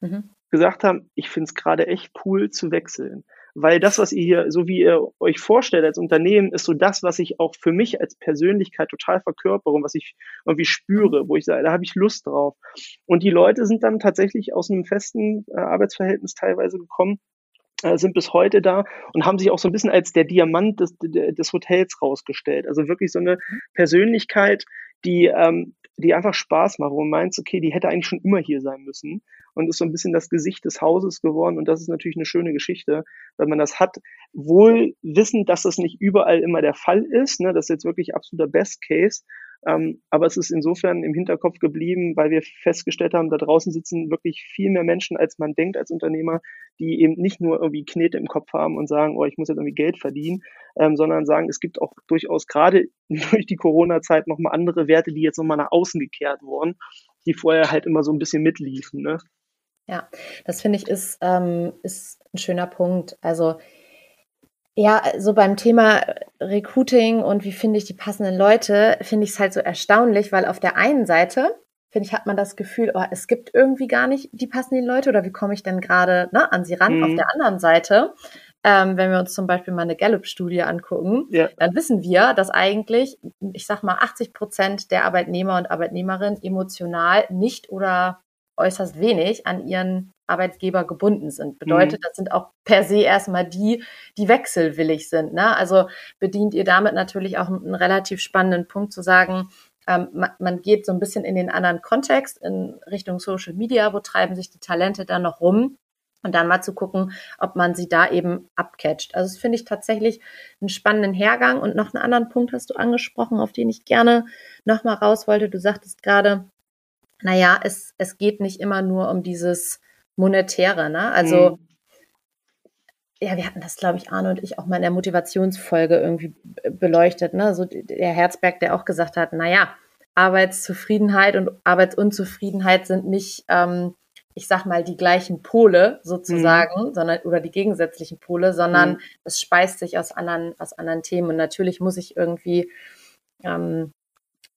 mhm. gesagt haben, ich finde es gerade echt cool zu wechseln weil das, was ihr hier, so wie ihr euch vorstellt als Unternehmen, ist so das, was ich auch für mich als Persönlichkeit total verkörpere und was ich irgendwie spüre, wo ich sage, da habe ich Lust drauf. Und die Leute sind dann tatsächlich aus einem festen äh, Arbeitsverhältnis teilweise gekommen äh, sind bis heute da und haben sich auch so ein bisschen als der Diamant des, des Hotels rausgestellt. Also wirklich so eine Persönlichkeit, die, ähm, die einfach Spaß macht, wo man meint, okay, die hätte eigentlich schon immer hier sein müssen und ist so ein bisschen das Gesicht des Hauses geworden. Und das ist natürlich eine schöne Geschichte, wenn man das hat, wohl wissen, dass das nicht überall immer der Fall ist, ne, das ist jetzt wirklich absoluter Best Case, ähm, aber es ist insofern im Hinterkopf geblieben, weil wir festgestellt haben, da draußen sitzen wirklich viel mehr Menschen, als man denkt als Unternehmer, die eben nicht nur irgendwie Knete im Kopf haben und sagen, oh, ich muss jetzt irgendwie Geld verdienen, ähm, sondern sagen, es gibt auch durchaus gerade durch die Corona-Zeit nochmal andere Werte, die jetzt nochmal nach außen gekehrt wurden, die vorher halt immer so ein bisschen mitliefen. Ne? Ja, das finde ich ist, ähm, ist ein schöner Punkt. Also ja, so beim Thema Recruiting und wie finde ich die passenden Leute, finde ich es halt so erstaunlich, weil auf der einen Seite, finde ich, hat man das Gefühl, oh, es gibt irgendwie gar nicht die passenden Leute oder wie komme ich denn gerade ne, an sie ran? Mhm. Auf der anderen Seite, ähm, wenn wir uns zum Beispiel mal eine Gallup-Studie angucken, ja. dann wissen wir, dass eigentlich, ich sag mal, 80 Prozent der Arbeitnehmer und Arbeitnehmerinnen emotional nicht oder äußerst wenig an ihren Arbeitgeber gebunden sind. Bedeutet, mhm. das sind auch per se erstmal die, die wechselwillig sind. Ne? Also bedient ihr damit natürlich auch einen relativ spannenden Punkt zu sagen, ähm, man, geht so ein bisschen in den anderen Kontext, in Richtung Social Media, wo treiben sich die Talente dann noch rum und dann mal zu gucken, ob man sie da eben abcatcht. Also das finde ich tatsächlich einen spannenden Hergang. Und noch einen anderen Punkt hast du angesprochen, auf den ich gerne nochmal raus wollte. Du sagtest gerade, naja, es, es geht nicht immer nur um dieses Monetäre, ne? Also, mhm. ja, wir hatten das, glaube ich, Arne und ich auch mal in der Motivationsfolge irgendwie beleuchtet, ne? So der Herzberg, der auch gesagt hat, naja, Arbeitszufriedenheit und Arbeitsunzufriedenheit sind nicht, ähm, ich sag mal, die gleichen Pole sozusagen, mhm. sondern oder die gegensätzlichen Pole, sondern mhm. es speist sich aus anderen, aus anderen Themen. Und natürlich muss ich irgendwie ähm,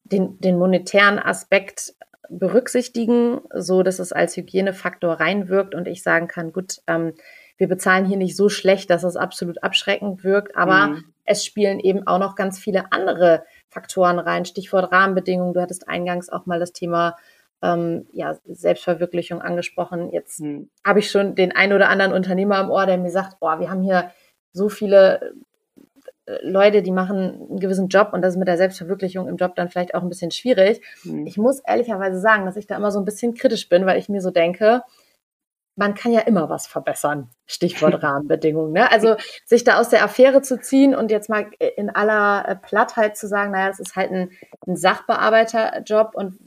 den, den monetären Aspekt berücksichtigen, so dass es als Hygienefaktor reinwirkt und ich sagen kann, gut, ähm, wir bezahlen hier nicht so schlecht, dass es absolut abschreckend wirkt, aber mhm. es spielen eben auch noch ganz viele andere Faktoren rein. Stichwort Rahmenbedingungen. Du hattest eingangs auch mal das Thema ähm, ja, Selbstverwirklichung angesprochen. Jetzt mhm. habe ich schon den ein oder anderen Unternehmer am Ohr, der mir sagt, oh, wir haben hier so viele Leute, die machen einen gewissen Job und das ist mit der Selbstverwirklichung im Job dann vielleicht auch ein bisschen schwierig. Mhm. Ich muss ehrlicherweise sagen, dass ich da immer so ein bisschen kritisch bin, weil ich mir so denke, man kann ja immer was verbessern. Stichwort Rahmenbedingungen. Ne? Also sich da aus der Affäre zu ziehen und jetzt mal in aller äh, Plattheit zu sagen, naja, das ist halt ein, ein Sachbearbeiterjob und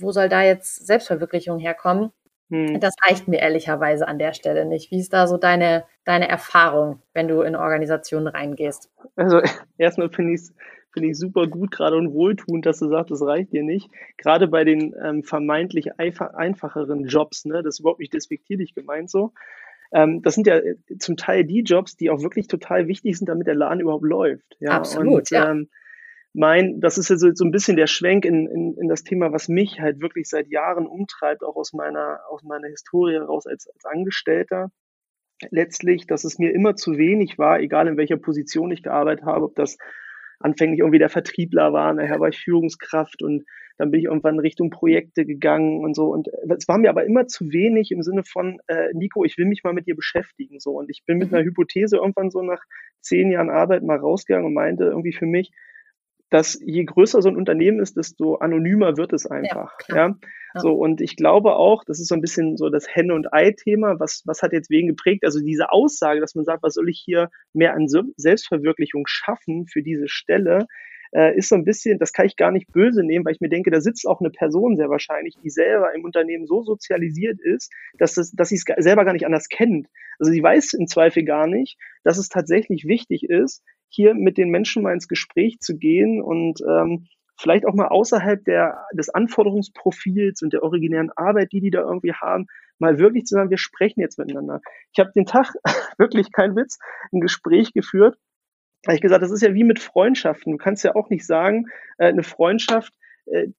wo soll da jetzt Selbstverwirklichung herkommen? Hm. Das reicht mir ehrlicherweise an der Stelle nicht. Wie ist da so deine, deine Erfahrung, wenn du in Organisationen reingehst? Also erstmal finde ich es finde ich super gut gerade und wohltuend, dass du sagst, das reicht dir nicht. Gerade bei den ähm, vermeintlich einfacheren Jobs, ne, das ist überhaupt nicht despektierlich gemeint so. Ähm, das sind ja äh, zum Teil die Jobs, die auch wirklich total wichtig sind, damit der Laden überhaupt läuft. Ja? Absolut, und, ja. Ähm, mein, das ist ja so, so ein bisschen der Schwenk in, in, in das Thema, was mich halt wirklich seit Jahren umtreibt, auch aus meiner, aus meiner Historie heraus als, als Angestellter. Letztlich, dass es mir immer zu wenig war, egal in welcher Position ich gearbeitet habe, ob das anfänglich irgendwie der Vertriebler war, nachher war ich Führungskraft und dann bin ich irgendwann Richtung Projekte gegangen und so. Und es war mir aber immer zu wenig im Sinne von, äh, Nico, ich will mich mal mit dir beschäftigen. So. Und ich bin mit mhm. einer Hypothese irgendwann so nach zehn Jahren Arbeit mal rausgegangen und meinte irgendwie für mich, dass je größer so ein Unternehmen ist, desto anonymer wird es einfach. Ja, ja? ja. So, und ich glaube auch, das ist so ein bisschen so das Henne- und Ei-Thema, was, was hat jetzt wen geprägt? Also diese Aussage, dass man sagt, was soll ich hier mehr an Selbstverwirklichung schaffen für diese Stelle, äh, ist so ein bisschen, das kann ich gar nicht böse nehmen, weil ich mir denke, da sitzt auch eine Person sehr wahrscheinlich, die selber im Unternehmen so sozialisiert ist, dass, das, dass sie es selber gar nicht anders kennt. Also sie weiß im Zweifel gar nicht, dass es tatsächlich wichtig ist, hier mit den Menschen mal ins Gespräch zu gehen und ähm, vielleicht auch mal außerhalb der, des Anforderungsprofils und der originären Arbeit, die die da irgendwie haben, mal wirklich zu sagen, wir sprechen jetzt miteinander. Ich habe den Tag, wirklich kein Witz, ein Gespräch geführt, habe ich gesagt, das ist ja wie mit Freundschaften. Du kannst ja auch nicht sagen, äh, eine Freundschaft,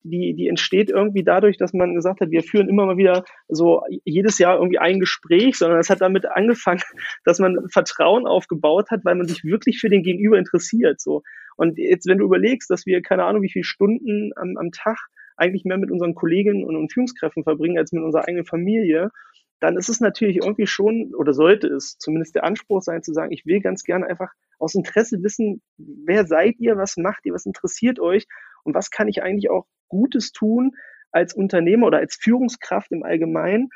die, die entsteht irgendwie dadurch, dass man gesagt hat, wir führen immer mal wieder so jedes Jahr irgendwie ein Gespräch, sondern es hat damit angefangen, dass man Vertrauen aufgebaut hat, weil man sich wirklich für den Gegenüber interessiert. So. Und jetzt, wenn du überlegst, dass wir keine Ahnung, wie viele Stunden am, am Tag eigentlich mehr mit unseren Kolleginnen und, und Führungskräften verbringen als mit unserer eigenen Familie, dann ist es natürlich irgendwie schon, oder sollte es zumindest der Anspruch sein, zu sagen, ich will ganz gerne einfach aus Interesse wissen, wer seid ihr, was macht ihr, was interessiert euch und was kann ich eigentlich auch Gutes tun als Unternehmer oder als Führungskraft im Allgemeinen,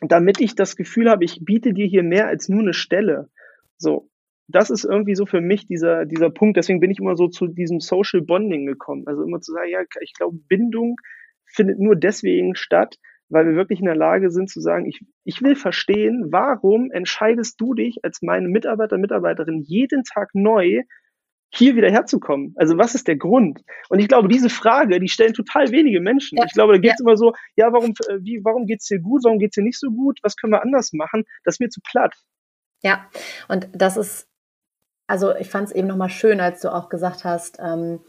damit ich das Gefühl habe, ich biete dir hier mehr als nur eine Stelle. So, das ist irgendwie so für mich dieser, dieser Punkt. Deswegen bin ich immer so zu diesem Social Bonding gekommen. Also immer zu sagen, ja, ich glaube, Bindung findet nur deswegen statt, weil wir wirklich in der Lage sind zu sagen, ich, ich will verstehen, warum entscheidest du dich als meine Mitarbeiter, Mitarbeiterin jeden Tag neu, hier wieder herzukommen? Also was ist der Grund? Und ich glaube, diese Frage, die stellen total wenige Menschen. Ja. Ich glaube, da geht es ja. immer so, ja, warum, äh, wie, warum geht's dir gut, warum geht's dir nicht so gut, was können wir anders machen? Das ist mir zu platt. Ja, und das ist, also ich fand es eben nochmal schön, als du auch gesagt hast, ähm,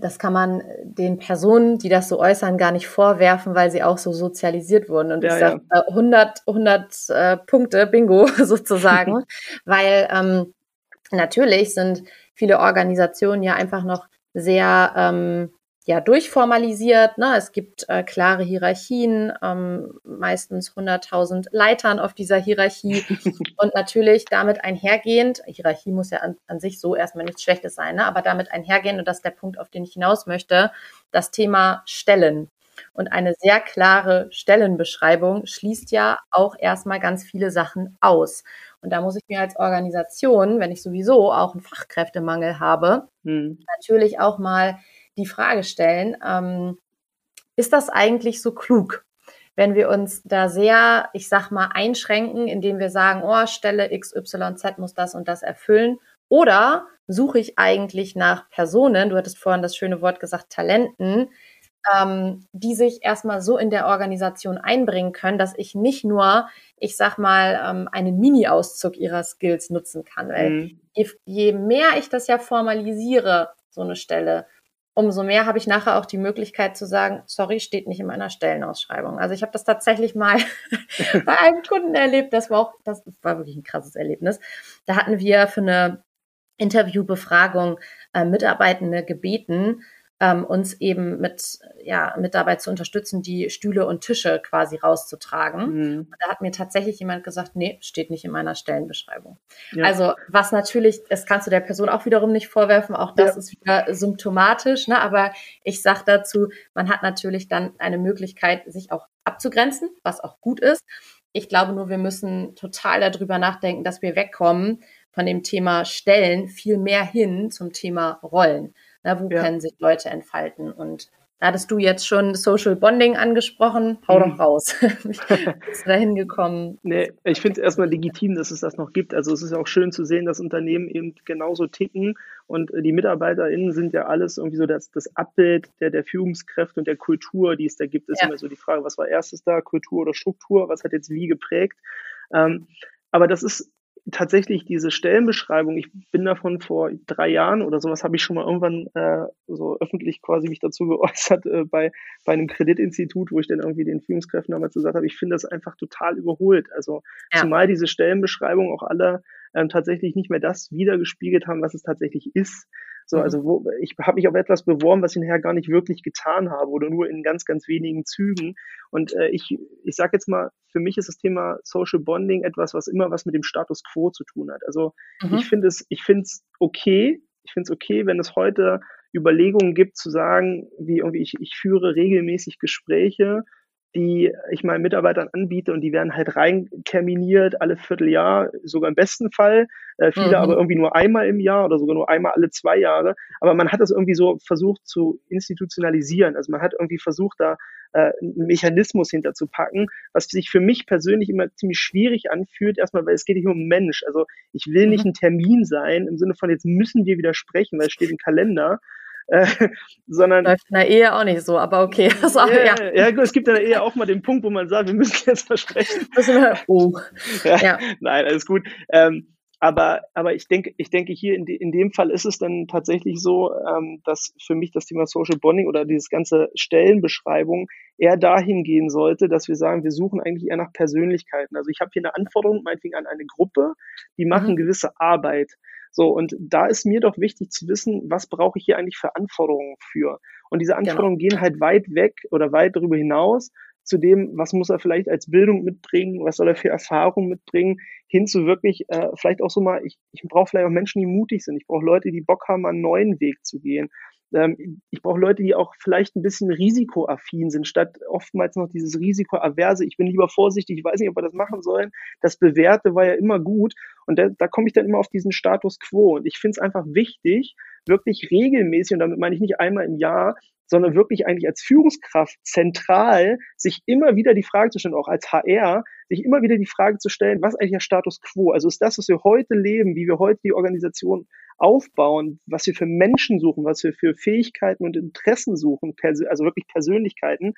das kann man den Personen, die das so äußern, gar nicht vorwerfen, weil sie auch so sozialisiert wurden. Und ja, ich sage ja. 100, 100 äh, Punkte, Bingo sozusagen, weil ähm, natürlich sind viele Organisationen ja einfach noch sehr ähm, ja durchformalisiert. Ne? Es gibt äh, klare Hierarchien, ähm, meistens 100.000 Leitern auf dieser Hierarchie und natürlich damit einhergehend, Hierarchie muss ja an, an sich so erstmal nichts Schlechtes sein, ne? aber damit einhergehend, und das ist der Punkt, auf den ich hinaus möchte, das Thema Stellen. Und eine sehr klare Stellenbeschreibung schließt ja auch erstmal ganz viele Sachen aus. Und da muss ich mir als Organisation, wenn ich sowieso auch einen Fachkräftemangel habe, hm. natürlich auch mal die Frage stellen, ähm, ist das eigentlich so klug? Wenn wir uns da sehr, ich sag mal, einschränken, indem wir sagen, oh, Stelle XYZ muss das und das erfüllen. Oder suche ich eigentlich nach Personen, du hattest vorhin das schöne Wort gesagt, Talenten, ähm, die sich erstmal so in der Organisation einbringen können, dass ich nicht nur, ich sag mal, ähm, einen Mini-Auszug ihrer Skills nutzen kann. Weil mhm. je, je mehr ich das ja formalisiere, so eine Stelle, umso mehr habe ich nachher auch die Möglichkeit zu sagen, sorry, steht nicht in meiner Stellenausschreibung. Also ich habe das tatsächlich mal bei einem Kunden erlebt, das war auch, das war wirklich ein krasses Erlebnis. Da hatten wir für eine Interviewbefragung äh, Mitarbeitende gebeten, ähm, uns eben mit, ja, mit dabei zu unterstützen, die Stühle und Tische quasi rauszutragen. Mhm. Da hat mir tatsächlich jemand gesagt, nee, steht nicht in meiner Stellenbeschreibung. Ja. Also was natürlich, das kannst du der Person auch wiederum nicht vorwerfen, auch das ja. ist wieder symptomatisch, ne? aber ich sage dazu, man hat natürlich dann eine Möglichkeit, sich auch abzugrenzen, was auch gut ist. Ich glaube nur, wir müssen total darüber nachdenken, dass wir wegkommen von dem Thema Stellen viel mehr hin zum Thema Rollen. Na, wo ja. können sich Leute entfalten? Und da hattest du jetzt schon Social Bonding angesprochen. Hau doch mhm. raus. Bist du da hingekommen? Nee, ich finde es erstmal legitim, dass es das noch gibt. Also es ist auch schön zu sehen, dass Unternehmen eben genauso ticken und die MitarbeiterInnen sind ja alles irgendwie so das, das Abbild der, der Führungskräfte und der Kultur, die es da gibt. Ist ja. immer so die Frage, was war erstes da, Kultur oder Struktur? Was hat jetzt wie geprägt? Ähm, aber das ist tatsächlich diese Stellenbeschreibung, ich bin davon vor drei Jahren oder sowas, habe ich schon mal irgendwann äh, so öffentlich quasi mich dazu geäußert äh, bei, bei einem Kreditinstitut, wo ich dann irgendwie den Führungskräften damals gesagt habe, ich finde das einfach total überholt. Also ja. zumal diese Stellenbeschreibung auch alle ähm, tatsächlich nicht mehr das wiedergespiegelt haben, was es tatsächlich ist. So, mhm. also wo, ich habe mich auf etwas beworben, was ich nachher gar nicht wirklich getan habe oder nur in ganz, ganz wenigen Zügen. Und äh, ich, ich sage jetzt mal, für mich ist das Thema Social Bonding etwas, was immer was mit dem Status quo zu tun hat. Also mhm. ich finde es, ich finde es okay, ich finde es okay, wenn es heute Überlegungen gibt zu sagen, wie irgendwie ich, ich führe regelmäßig Gespräche die ich meinen Mitarbeitern anbiete und die werden halt reinterminiert alle Vierteljahr, sogar im besten Fall, äh, viele mhm. aber irgendwie nur einmal im Jahr oder sogar nur einmal alle zwei Jahre. Aber man hat das irgendwie so versucht zu institutionalisieren. Also man hat irgendwie versucht, da äh, einen Mechanismus hinterzupacken, was sich für mich persönlich immer ziemlich schwierig anfühlt. Erstmal, weil es geht nicht um Mensch. Also ich will nicht mhm. ein Termin sein im Sinne von jetzt müssen wir wieder sprechen, weil es steht im Kalender, äh, sondern. Läuft in der Ehe auch nicht so, aber okay. Also, ja, ja. ja, es gibt in der Ehe auch mal den Punkt, wo man sagt, wir müssen jetzt versprechen. oh. ja, ja. Nein, alles gut. Ähm, aber, aber ich denke, ich denke hier in, de, in dem Fall ist es dann tatsächlich so, ähm, dass für mich das Thema Social Bonding oder dieses ganze Stellenbeschreibung eher dahin gehen sollte, dass wir sagen, wir suchen eigentlich eher nach Persönlichkeiten. Also ich habe hier eine Anforderung, meinetwegen an eine Gruppe, die machen mhm. gewisse Arbeit. So, und da ist mir doch wichtig zu wissen, was brauche ich hier eigentlich für Anforderungen für? Und diese genau. Anforderungen genau. gehen halt weit weg oder weit darüber hinaus zu dem, was muss er vielleicht als Bildung mitbringen, was soll er für Erfahrung mitbringen, hin zu wirklich äh, vielleicht auch so mal, ich, ich brauche vielleicht auch Menschen, die mutig sind. Ich brauche Leute, die Bock haben, einen neuen Weg zu gehen. Ähm, ich brauche Leute, die auch vielleicht ein bisschen risikoaffin sind, statt oftmals noch dieses Risikoaverse. Ich bin lieber vorsichtig, ich weiß nicht, ob wir das machen sollen. Das Bewährte war ja immer gut. Und da, da komme ich dann immer auf diesen Status quo. Und ich finde es einfach wichtig, wirklich regelmäßig, und damit meine ich nicht einmal im Jahr, sondern wirklich eigentlich als Führungskraft zentral sich immer wieder die Frage zu stellen, auch als HR, sich immer wieder die Frage zu stellen, was eigentlich der Status quo? Also ist das, was wir heute leben, wie wir heute die Organisation aufbauen, was wir für Menschen suchen, was wir für Fähigkeiten und Interessen suchen, also wirklich Persönlichkeiten,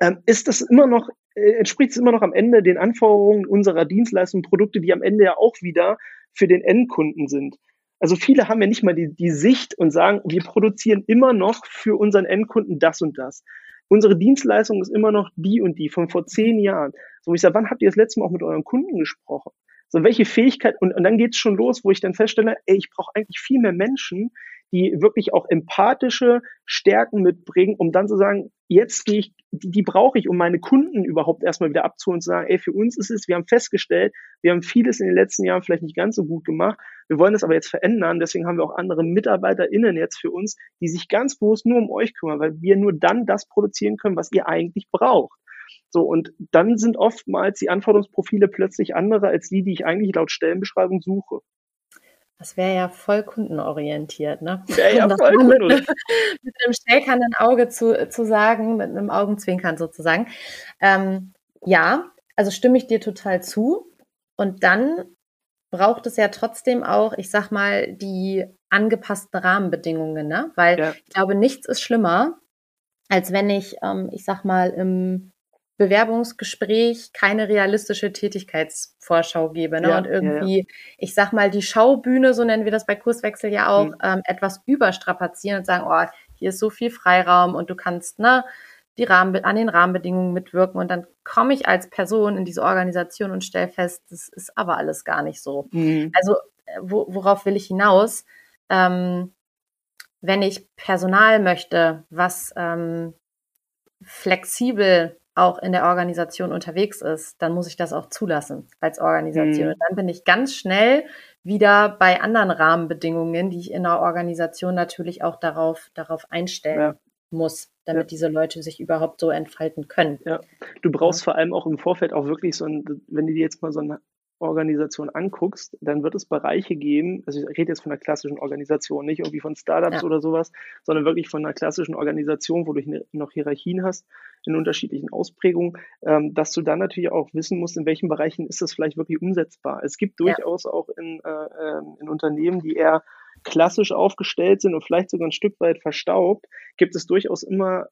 ähm, ist das immer noch, äh, entspricht es immer noch am Ende den Anforderungen unserer Dienstleistungen, Produkte, die am Ende ja auch wieder für den Endkunden sind. Also viele haben ja nicht mal die, die Sicht und sagen, wir produzieren immer noch für unseren Endkunden das und das. Unsere Dienstleistung ist immer noch die und die von vor zehn Jahren. So, ich sage, wann habt ihr das letzte Mal auch mit euren Kunden gesprochen? So, welche Fähigkeit, und, und dann geht's schon los, wo ich dann feststelle, ey, ich brauche eigentlich viel mehr Menschen, die wirklich auch empathische Stärken mitbringen, um dann zu sagen, jetzt gehe ich, die, die brauche ich, um meine Kunden überhaupt erstmal wieder abzuholen und zu sagen, ey, für uns ist es, wir haben festgestellt, wir haben vieles in den letzten Jahren vielleicht nicht ganz so gut gemacht, wir wollen das aber jetzt verändern, deswegen haben wir auch andere MitarbeiterInnen jetzt für uns, die sich ganz bewusst nur um euch kümmern, weil wir nur dann das produzieren können, was ihr eigentlich braucht. So, und dann sind oftmals die Anforderungsprofile plötzlich andere als die, die ich eigentlich laut Stellenbeschreibung suche. Das wäre ja voll kundenorientiert, ne? Wäre ja voll kundenorientiert. Mit, einem stellkernden Auge zu, zu sagen, mit einem Augenzwinkern sozusagen. Ähm, ja, also stimme ich dir total zu. Und dann braucht es ja trotzdem auch, ich sag mal, die angepassten Rahmenbedingungen, ne? Weil ja. ich glaube, nichts ist schlimmer, als wenn ich, ähm, ich sag mal, im Bewerbungsgespräch keine realistische Tätigkeitsvorschau gebe. Ne? Ja, und irgendwie, ja, ja. ich sag mal, die Schaubühne, so nennen wir das bei Kurswechsel ja auch, mhm. ähm, etwas überstrapazieren und sagen, oh, hier ist so viel Freiraum und du kannst ne, die Rahmen, an den Rahmenbedingungen mitwirken. Und dann komme ich als Person in diese Organisation und stelle fest, das ist aber alles gar nicht so. Mhm. Also, äh, wo, worauf will ich hinaus? Ähm, wenn ich Personal möchte, was ähm, flexibel auch in der Organisation unterwegs ist, dann muss ich das auch zulassen als Organisation. Mhm. Und dann bin ich ganz schnell wieder bei anderen Rahmenbedingungen, die ich in der Organisation natürlich auch darauf, darauf einstellen ja. muss, damit ja. diese Leute sich überhaupt so entfalten können. Ja, du brauchst vor allem auch im Vorfeld auch wirklich so ein, wenn du dir jetzt mal so ein Organisation anguckst, dann wird es Bereiche geben, also ich rede jetzt von einer klassischen Organisation, nicht irgendwie von Startups ja. oder sowas, sondern wirklich von einer klassischen Organisation, wo du noch Hierarchien hast in unterschiedlichen Ausprägungen, ähm, dass du dann natürlich auch wissen musst, in welchen Bereichen ist das vielleicht wirklich umsetzbar. Es gibt durchaus ja. auch in, äh, ähm, in Unternehmen, die eher klassisch aufgestellt sind und vielleicht sogar ein Stück weit verstaubt, gibt es durchaus immer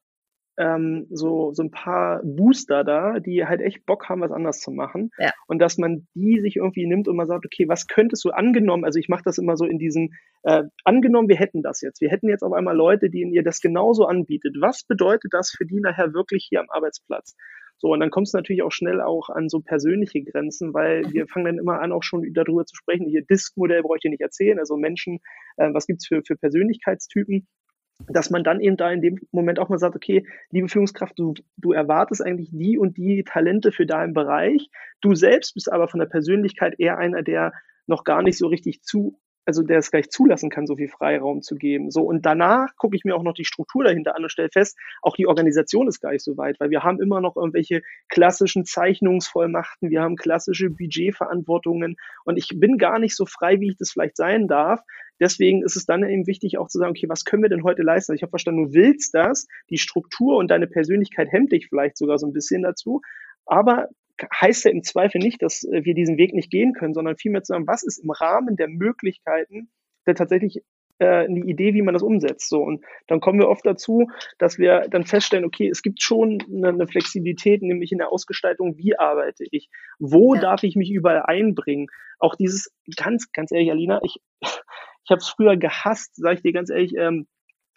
ähm, so, so ein paar Booster da, die halt echt Bock haben, was anders zu machen. Ja. Und dass man die sich irgendwie nimmt und man sagt, okay, was könntest du angenommen, also ich mache das immer so in diesen, äh, angenommen, wir hätten das jetzt. Wir hätten jetzt auf einmal Leute, denen ihr das genauso anbietet. Was bedeutet das für die nachher wirklich hier am Arbeitsplatz? So, und dann kommt es natürlich auch schnell auch an so persönliche Grenzen, weil wir fangen dann immer an, auch schon darüber zu sprechen. Hier Disk-Modell brauche ich dir nicht erzählen. Also Menschen, äh, was gibt's für, für Persönlichkeitstypen? Dass man dann eben da in dem Moment auch mal sagt, okay, liebe Führungskraft, du, du erwartest eigentlich die und die Talente für deinen Bereich. Du selbst bist aber von der Persönlichkeit eher einer, der noch gar nicht so richtig zu, also der es gleich zulassen kann, so viel Freiraum zu geben. So, und danach gucke ich mir auch noch die Struktur dahinter an und stelle fest, auch die Organisation ist gar nicht so weit, weil wir haben immer noch irgendwelche klassischen Zeichnungsvollmachten, wir haben klassische Budgetverantwortungen und ich bin gar nicht so frei, wie ich das vielleicht sein darf, Deswegen ist es dann eben wichtig auch zu sagen, okay, was können wir denn heute leisten? Also ich habe verstanden, du willst das, die Struktur und deine Persönlichkeit hemmt dich vielleicht sogar so ein bisschen dazu, aber heißt ja im Zweifel nicht, dass äh, wir diesen Weg nicht gehen können, sondern vielmehr zu sagen, was ist im Rahmen der Möglichkeiten der tatsächlich äh, eine Idee, wie man das umsetzt. So und dann kommen wir oft dazu, dass wir dann feststellen, okay, es gibt schon eine, eine Flexibilität, nämlich in der Ausgestaltung, wie arbeite ich, wo ja. darf ich mich überall einbringen. Auch dieses ganz, ganz ehrlich, Alina, ich ich habe es früher gehasst, sage ich dir ganz ehrlich, ähm,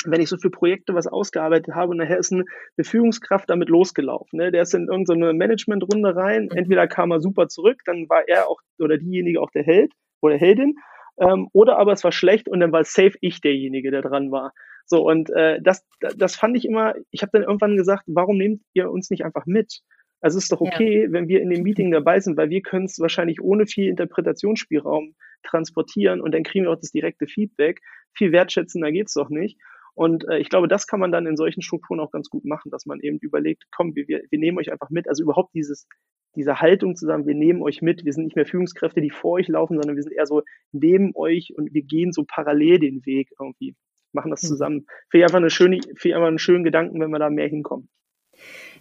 wenn ich so für Projekte was ausgearbeitet habe und nachher ist eine, Führungskraft damit losgelaufen. Ne? Der ist in irgendeine Managementrunde rein, mhm. entweder kam er super zurück, dann war er auch oder diejenige auch der Held oder Heldin, ähm, oder aber es war schlecht und dann war safe ich derjenige, der dran war. So, und äh, das, das fand ich immer, ich habe dann irgendwann gesagt, warum nehmt ihr uns nicht einfach mit? Also es ist doch okay, ja. wenn wir in dem Meeting dabei sind, weil wir können es wahrscheinlich ohne viel Interpretationsspielraum transportieren und dann kriegen wir auch das direkte Feedback. Viel wertschätzender geht's doch nicht. Und äh, ich glaube, das kann man dann in solchen Strukturen auch ganz gut machen, dass man eben überlegt, komm, wir, wir, wir nehmen euch einfach mit. Also überhaupt dieses, diese Haltung zusammen, wir nehmen euch mit, wir sind nicht mehr Führungskräfte, die vor euch laufen, sondern wir sind eher so neben euch und wir gehen so parallel den Weg irgendwie, machen das mhm. zusammen. Finde ich einfach eine schöne, finde ich einfach einen schönen Gedanken, wenn wir da mehr hinkommen.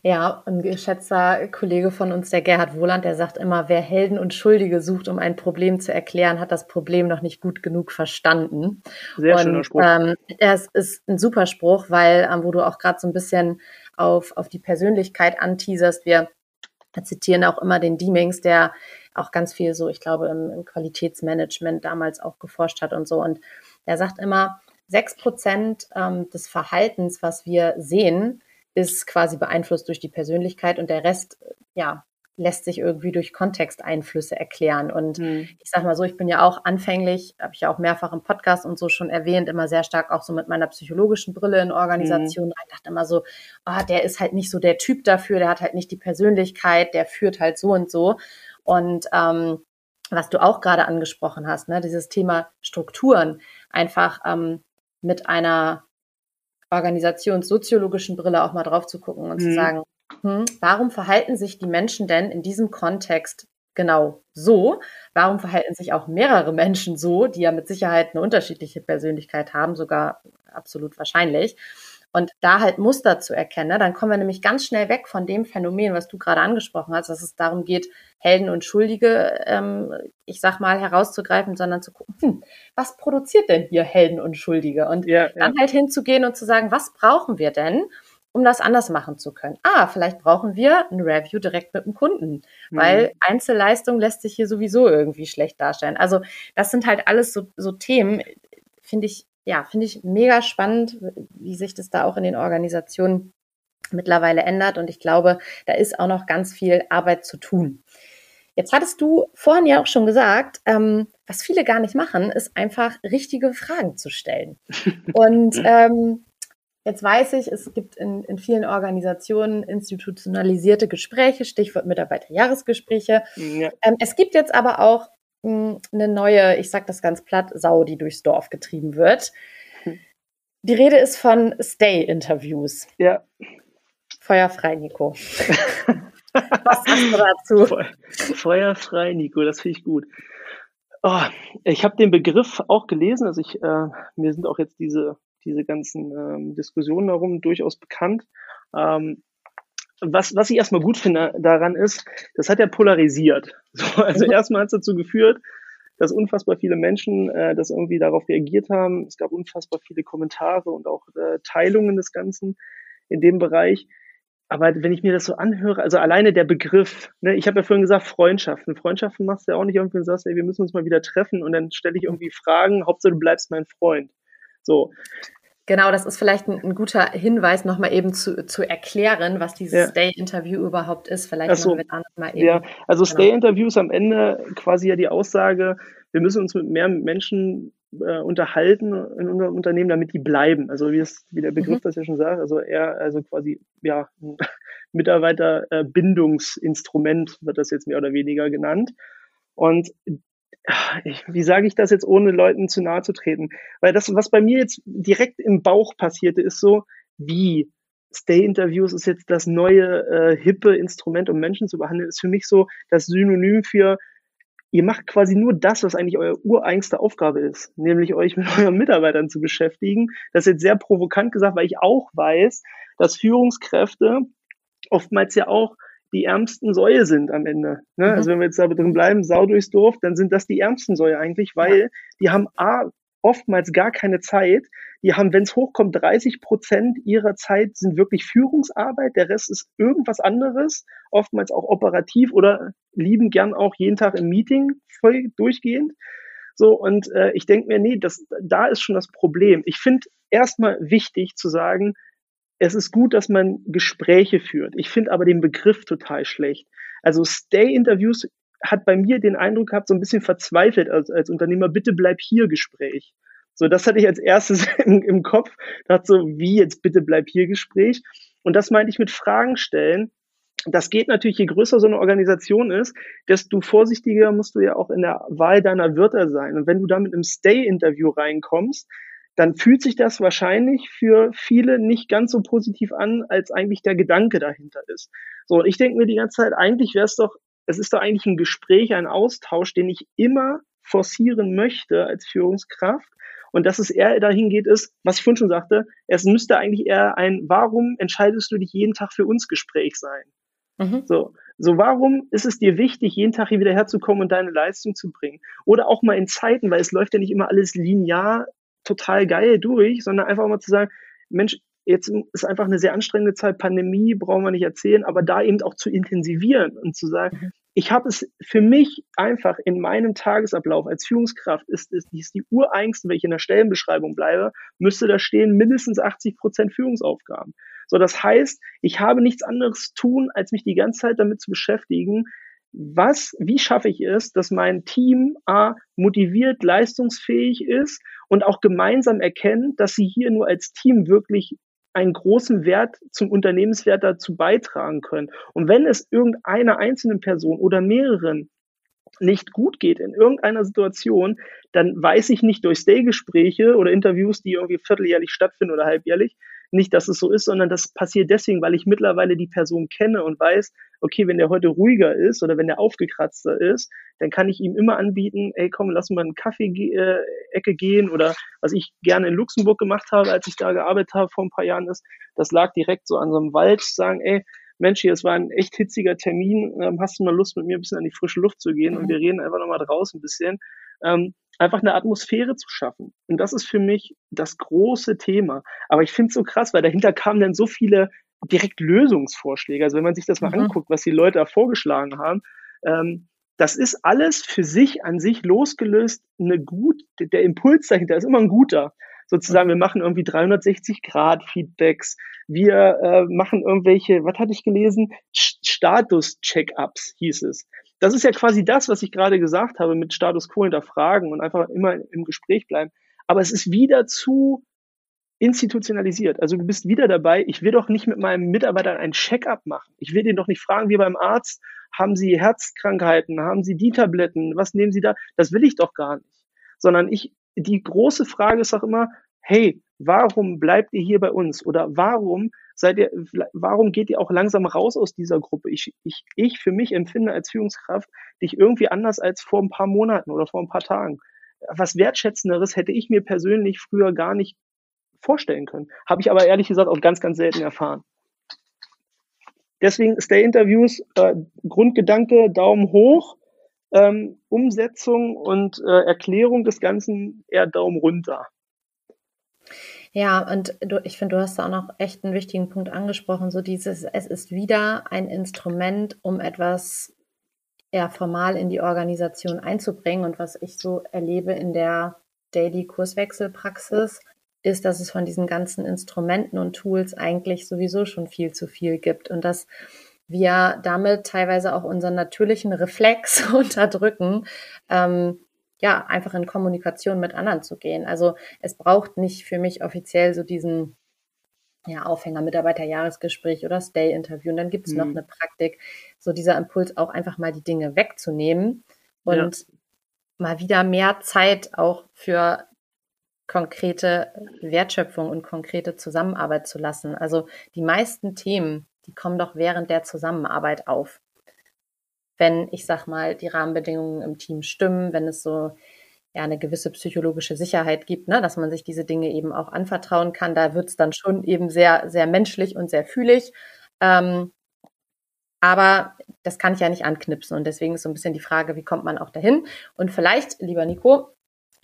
Ja, ein geschätzter Kollege von uns, der Gerhard Wohland, der sagt immer, wer Helden und Schuldige sucht, um ein Problem zu erklären, hat das Problem noch nicht gut genug verstanden. Sehr und, schöner Spruch. Ähm, ist ein super Spruch, weil, ähm, wo du auch gerade so ein bisschen auf, auf die Persönlichkeit anteaserst, wir zitieren auch immer den Diemings, der auch ganz viel so, ich glaube, im, im Qualitätsmanagement damals auch geforscht hat und so. Und er sagt immer, sechs Prozent ähm, des Verhaltens, was wir sehen, ist quasi beeinflusst durch die Persönlichkeit und der Rest, ja, lässt sich irgendwie durch Kontexteinflüsse erklären. Und mhm. ich sag mal so, ich bin ja auch anfänglich, habe ich ja auch mehrfach im Podcast und so schon erwähnt, immer sehr stark auch so mit meiner psychologischen Brille in Organisationen. Mhm. Ich dachte immer so, oh, der ist halt nicht so der Typ dafür, der hat halt nicht die Persönlichkeit, der führt halt so und so. Und ähm, was du auch gerade angesprochen hast, ne, dieses Thema Strukturen, einfach ähm, mit einer organisationssoziologischen Brille auch mal drauf zu gucken und mhm. zu sagen, hm, warum verhalten sich die Menschen denn in diesem Kontext genau so? Warum verhalten sich auch mehrere Menschen so, die ja mit Sicherheit eine unterschiedliche Persönlichkeit haben, sogar absolut wahrscheinlich? Und da halt Muster zu erkennen, ne, dann kommen wir nämlich ganz schnell weg von dem Phänomen, was du gerade angesprochen hast, dass es darum geht, Helden und Schuldige, ähm, ich sag mal, herauszugreifen, sondern zu gucken, hm, was produziert denn hier Helden und Schuldige? Und ja, dann halt hinzugehen und zu sagen, was brauchen wir denn? um das anders machen zu können. Ah, vielleicht brauchen wir ein Review direkt mit dem Kunden, weil mhm. Einzelleistung lässt sich hier sowieso irgendwie schlecht darstellen. Also das sind halt alles so, so Themen, finde ich ja, finde ich mega spannend, wie sich das da auch in den Organisationen mittlerweile ändert. Und ich glaube, da ist auch noch ganz viel Arbeit zu tun. Jetzt hattest du vorhin ja auch schon gesagt, ähm, was viele gar nicht machen, ist einfach richtige Fragen zu stellen. Und ähm, jetzt weiß ich, es gibt in, in vielen Organisationen institutionalisierte Gespräche, Stichwort Mitarbeiterjahresgespräche. Ja. Ähm, es gibt jetzt aber auch eine neue, ich sag das ganz platt, Sau, die durchs Dorf getrieben wird. Die Rede ist von Stay-Interviews. Ja. Feuerfrei, Nico. Was sagst du dazu? Feuerfrei, Nico, das finde ich gut. Oh, ich habe den Begriff auch gelesen, also ich, äh, mir sind auch jetzt diese, diese ganzen ähm, Diskussionen darum durchaus bekannt. Ähm, was, was ich erstmal gut finde daran ist, das hat ja polarisiert. So, also mhm. erstmal hat es dazu geführt, dass unfassbar viele Menschen äh, das irgendwie darauf reagiert haben. Es gab unfassbar viele Kommentare und auch äh, Teilungen des Ganzen in dem Bereich. Aber wenn ich mir das so anhöre, also alleine der Begriff, ne, ich habe ja vorhin gesagt, Freundschaften. Freundschaften machst du ja auch nicht irgendwie und sagst, ey, wir müssen uns mal wieder treffen und dann stelle ich irgendwie Fragen, Hauptsache du bleibst mein Freund. So. Genau, das ist vielleicht ein, ein guter Hinweis, nochmal eben zu, zu erklären, was dieses ja. Stay-Interview überhaupt ist. Vielleicht so. wir da nochmal eben. Ja, also genau. Stay-Interview ist am Ende quasi ja die Aussage, wir müssen uns mit mehr Menschen äh, unterhalten in unserem Unternehmen, damit die bleiben. Also wie, es, wie der Begriff mhm. das ja schon sagt, also eher, also quasi, ja, Mitarbeiterbindungsinstrument wird das jetzt mehr oder weniger genannt. Und wie sage ich das jetzt, ohne Leuten zu nahe zu treten? Weil das, was bei mir jetzt direkt im Bauch passierte, ist so, wie Stay-Interviews ist jetzt das neue äh, hippe Instrument, um Menschen zu behandeln, ist für mich so das Synonym für, ihr macht quasi nur das, was eigentlich eure ureigenste Aufgabe ist, nämlich euch mit euren Mitarbeitern zu beschäftigen. Das ist jetzt sehr provokant gesagt, weil ich auch weiß, dass Führungskräfte oftmals ja auch die ärmsten Säue sind am Ende. Ne? Mhm. Also wenn wir jetzt da drin bleiben, Sau durchs Dorf, dann sind das die ärmsten Säue eigentlich, weil die haben A, oftmals gar keine Zeit. Die haben, wenn es hochkommt, 30 Prozent ihrer Zeit sind wirklich Führungsarbeit, der Rest ist irgendwas anderes, oftmals auch operativ oder lieben gern auch jeden Tag im Meeting voll durchgehend. So, und äh, ich denke mir, nee, das, da ist schon das Problem. Ich finde erstmal wichtig zu sagen, es ist gut, dass man Gespräche führt. Ich finde aber den Begriff total schlecht. Also Stay-Interviews hat bei mir den Eindruck gehabt, so ein bisschen verzweifelt als, als Unternehmer, bitte bleib hier Gespräch. So, das hatte ich als erstes im, im Kopf. Dachte so, wie jetzt bitte bleib hier Gespräch. Und das meinte ich mit Fragen stellen. Das geht natürlich, je größer so eine Organisation ist, desto vorsichtiger musst du ja auch in der Wahl deiner Wörter sein. Und wenn du da mit einem Stay-Interview reinkommst, dann fühlt sich das wahrscheinlich für viele nicht ganz so positiv an, als eigentlich der Gedanke dahinter ist. So, ich denke mir die ganze Zeit, eigentlich wäre es doch, es ist doch eigentlich ein Gespräch, ein Austausch, den ich immer forcieren möchte als Führungskraft. Und dass es eher dahin geht, ist, was ich vorhin schon sagte, es müsste eigentlich eher ein, warum entscheidest du dich jeden Tag für uns Gespräch sein? Mhm. So, so warum ist es dir wichtig, jeden Tag hier wieder herzukommen und deine Leistung zu bringen? Oder auch mal in Zeiten, weil es läuft ja nicht immer alles linear total geil durch, sondern einfach mal zu sagen, Mensch, jetzt ist einfach eine sehr anstrengende Zeit, Pandemie, brauchen wir nicht erzählen, aber da eben auch zu intensivieren und zu sagen, mhm ich habe es für mich einfach in meinem Tagesablauf als Führungskraft ist, ist, ist die ureigenste, wenn ich in der Stellenbeschreibung bleibe, müsste da stehen mindestens 80 Prozent Führungsaufgaben. So, das heißt, ich habe nichts anderes tun, als mich die ganze Zeit damit zu beschäftigen, was, wie schaffe ich es, dass mein Team A motiviert, leistungsfähig ist und auch gemeinsam erkennt, dass sie hier nur als Team wirklich einen großen Wert zum Unternehmenswert dazu beitragen können. Und wenn es irgendeiner einzelnen Person oder mehreren nicht gut geht in irgendeiner Situation, dann weiß ich nicht durch Stay-Gespräche oder Interviews, die irgendwie vierteljährlich stattfinden oder halbjährlich, nicht, dass es so ist, sondern das passiert deswegen, weil ich mittlerweile die Person kenne und weiß, okay, wenn der heute ruhiger ist oder wenn der aufgekratzter ist, dann kann ich ihm immer anbieten, ey, komm, lass mal eine Kaffee-Ecke gehen oder was ich gerne in Luxemburg gemacht habe, als ich da gearbeitet habe vor ein paar Jahren ist, das lag direkt so an so einem Wald, sagen, ey, Mensch, hier, es war ein echt hitziger Termin, ähm, hast du mal Lust, mit mir ein bisschen an die frische Luft zu gehen und wir reden einfach nochmal draußen ein bisschen. Ähm, einfach eine Atmosphäre zu schaffen. Und das ist für mich das große Thema. Aber ich finde es so krass, weil dahinter kamen dann so viele direkt Lösungsvorschläge. Also wenn man sich das mal mhm. anguckt, was die Leute da vorgeschlagen haben, ähm, das ist alles für sich an sich losgelöst eine gut, der Impuls dahinter ist immer ein guter. Sozusagen, wir machen irgendwie 360 Grad Feedbacks, wir äh, machen irgendwelche, was hatte ich gelesen? Status-Check-ups hieß es das ist ja quasi das, was ich gerade gesagt habe mit Status quo hinterfragen und einfach immer im Gespräch bleiben. Aber es ist wieder zu institutionalisiert. Also du bist wieder dabei, ich will doch nicht mit meinem Mitarbeiter ein Check-up machen. Ich will den doch nicht fragen, wie beim Arzt, haben Sie Herzkrankheiten, haben Sie die Tabletten, was nehmen Sie da? Das will ich doch gar nicht. Sondern ich, die große Frage ist auch immer, hey, warum bleibt ihr hier bei uns? Oder warum seid ihr, warum geht ihr auch langsam raus aus dieser Gruppe? Ich, ich, ich für mich empfinde als Führungskraft dich irgendwie anders als vor ein paar Monaten oder vor ein paar Tagen. Was Wertschätzenderes hätte ich mir persönlich früher gar nicht vorstellen können. Habe ich aber ehrlich gesagt auch ganz, ganz selten erfahren. Deswegen Stay-Interviews, äh, Grundgedanke, Daumen hoch, ähm, Umsetzung und äh, Erklärung des Ganzen eher Daumen runter. Ja, und du, ich finde, du hast da auch noch echt einen wichtigen Punkt angesprochen, so dieses, es ist wieder ein Instrument, um etwas eher formal in die Organisation einzubringen. Und was ich so erlebe in der Daily Kurswechselpraxis, ist, dass es von diesen ganzen Instrumenten und Tools eigentlich sowieso schon viel zu viel gibt und dass wir damit teilweise auch unseren natürlichen Reflex unterdrücken, ähm, ja, einfach in Kommunikation mit anderen zu gehen. Also es braucht nicht für mich offiziell so diesen ja, Aufhänger, Mitarbeiterjahresgespräch oder Stay-Interview. Und dann gibt es mhm. noch eine Praktik, so dieser Impuls auch einfach mal die Dinge wegzunehmen und ja. mal wieder mehr Zeit auch für konkrete Wertschöpfung und konkrete Zusammenarbeit zu lassen. Also die meisten Themen, die kommen doch während der Zusammenarbeit auf wenn, ich sag mal, die Rahmenbedingungen im Team stimmen, wenn es so ja eine gewisse psychologische Sicherheit gibt, ne, dass man sich diese Dinge eben auch anvertrauen kann. Da wird es dann schon eben sehr, sehr menschlich und sehr fühlig. Ähm, aber das kann ich ja nicht anknipsen. Und deswegen ist so ein bisschen die Frage, wie kommt man auch dahin? Und vielleicht, lieber Nico,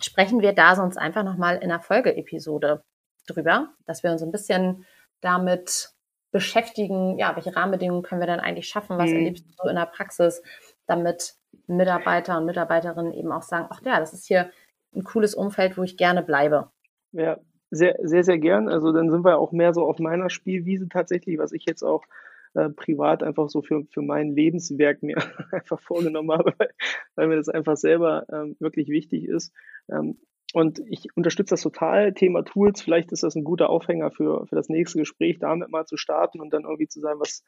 sprechen wir da sonst einfach nochmal in einer Folgeepisode drüber, dass wir uns ein bisschen damit beschäftigen, ja, welche Rahmenbedingungen können wir dann eigentlich schaffen, was mhm. erlebst du so in der Praxis, damit Mitarbeiter und Mitarbeiterinnen eben auch sagen, ach ja, das ist hier ein cooles Umfeld, wo ich gerne bleibe. Ja, sehr, sehr, sehr gern. Also dann sind wir auch mehr so auf meiner Spielwiese tatsächlich, was ich jetzt auch äh, privat einfach so für, für mein Lebenswerk mir einfach vorgenommen habe, weil, weil mir das einfach selber ähm, wirklich wichtig ist. Ähm, und ich unterstütze das total. Thema Tools, vielleicht ist das ein guter Aufhänger für, für das nächste Gespräch, damit mal zu starten und dann irgendwie zu sagen, was,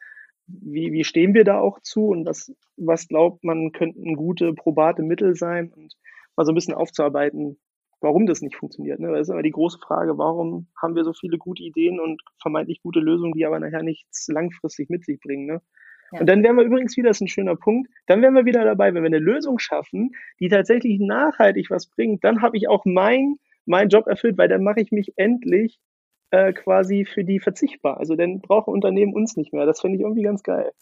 wie, wie stehen wir da auch zu und was, was glaubt man, könnten gute, probate Mittel sein und mal so ein bisschen aufzuarbeiten, warum das nicht funktioniert. Ne? Das ist immer die große Frage, warum haben wir so viele gute Ideen und vermeintlich gute Lösungen, die aber nachher nichts langfristig mit sich bringen. Ne? Ja. Und dann wären wir übrigens wieder, das ist ein schöner Punkt, dann wären wir wieder dabei, wenn wir eine Lösung schaffen, die tatsächlich nachhaltig was bringt, dann habe ich auch mein, mein Job erfüllt, weil dann mache ich mich endlich äh, quasi für die verzichtbar. Also dann brauchen Unternehmen uns nicht mehr. Das finde ich irgendwie ganz geil.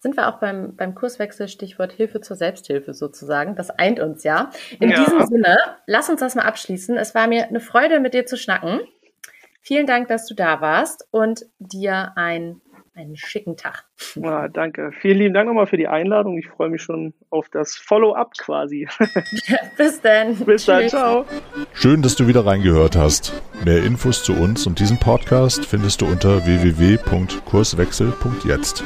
Sind wir auch beim, beim Kurswechsel, Stichwort Hilfe zur Selbsthilfe sozusagen. Das eint uns ja. In ja. diesem Sinne, lass uns das mal abschließen. Es war mir eine Freude, mit dir zu schnacken. Vielen Dank, dass du da warst und dir ein einen schicken Tag. Ja, danke. Vielen lieben Dank nochmal für die Einladung. Ich freue mich schon auf das Follow-up quasi. Bis dann. Bis dann. Ciao. Schön, dass du wieder reingehört hast. Mehr Infos zu uns und diesem Podcast findest du unter www.kurswechsel.jetzt.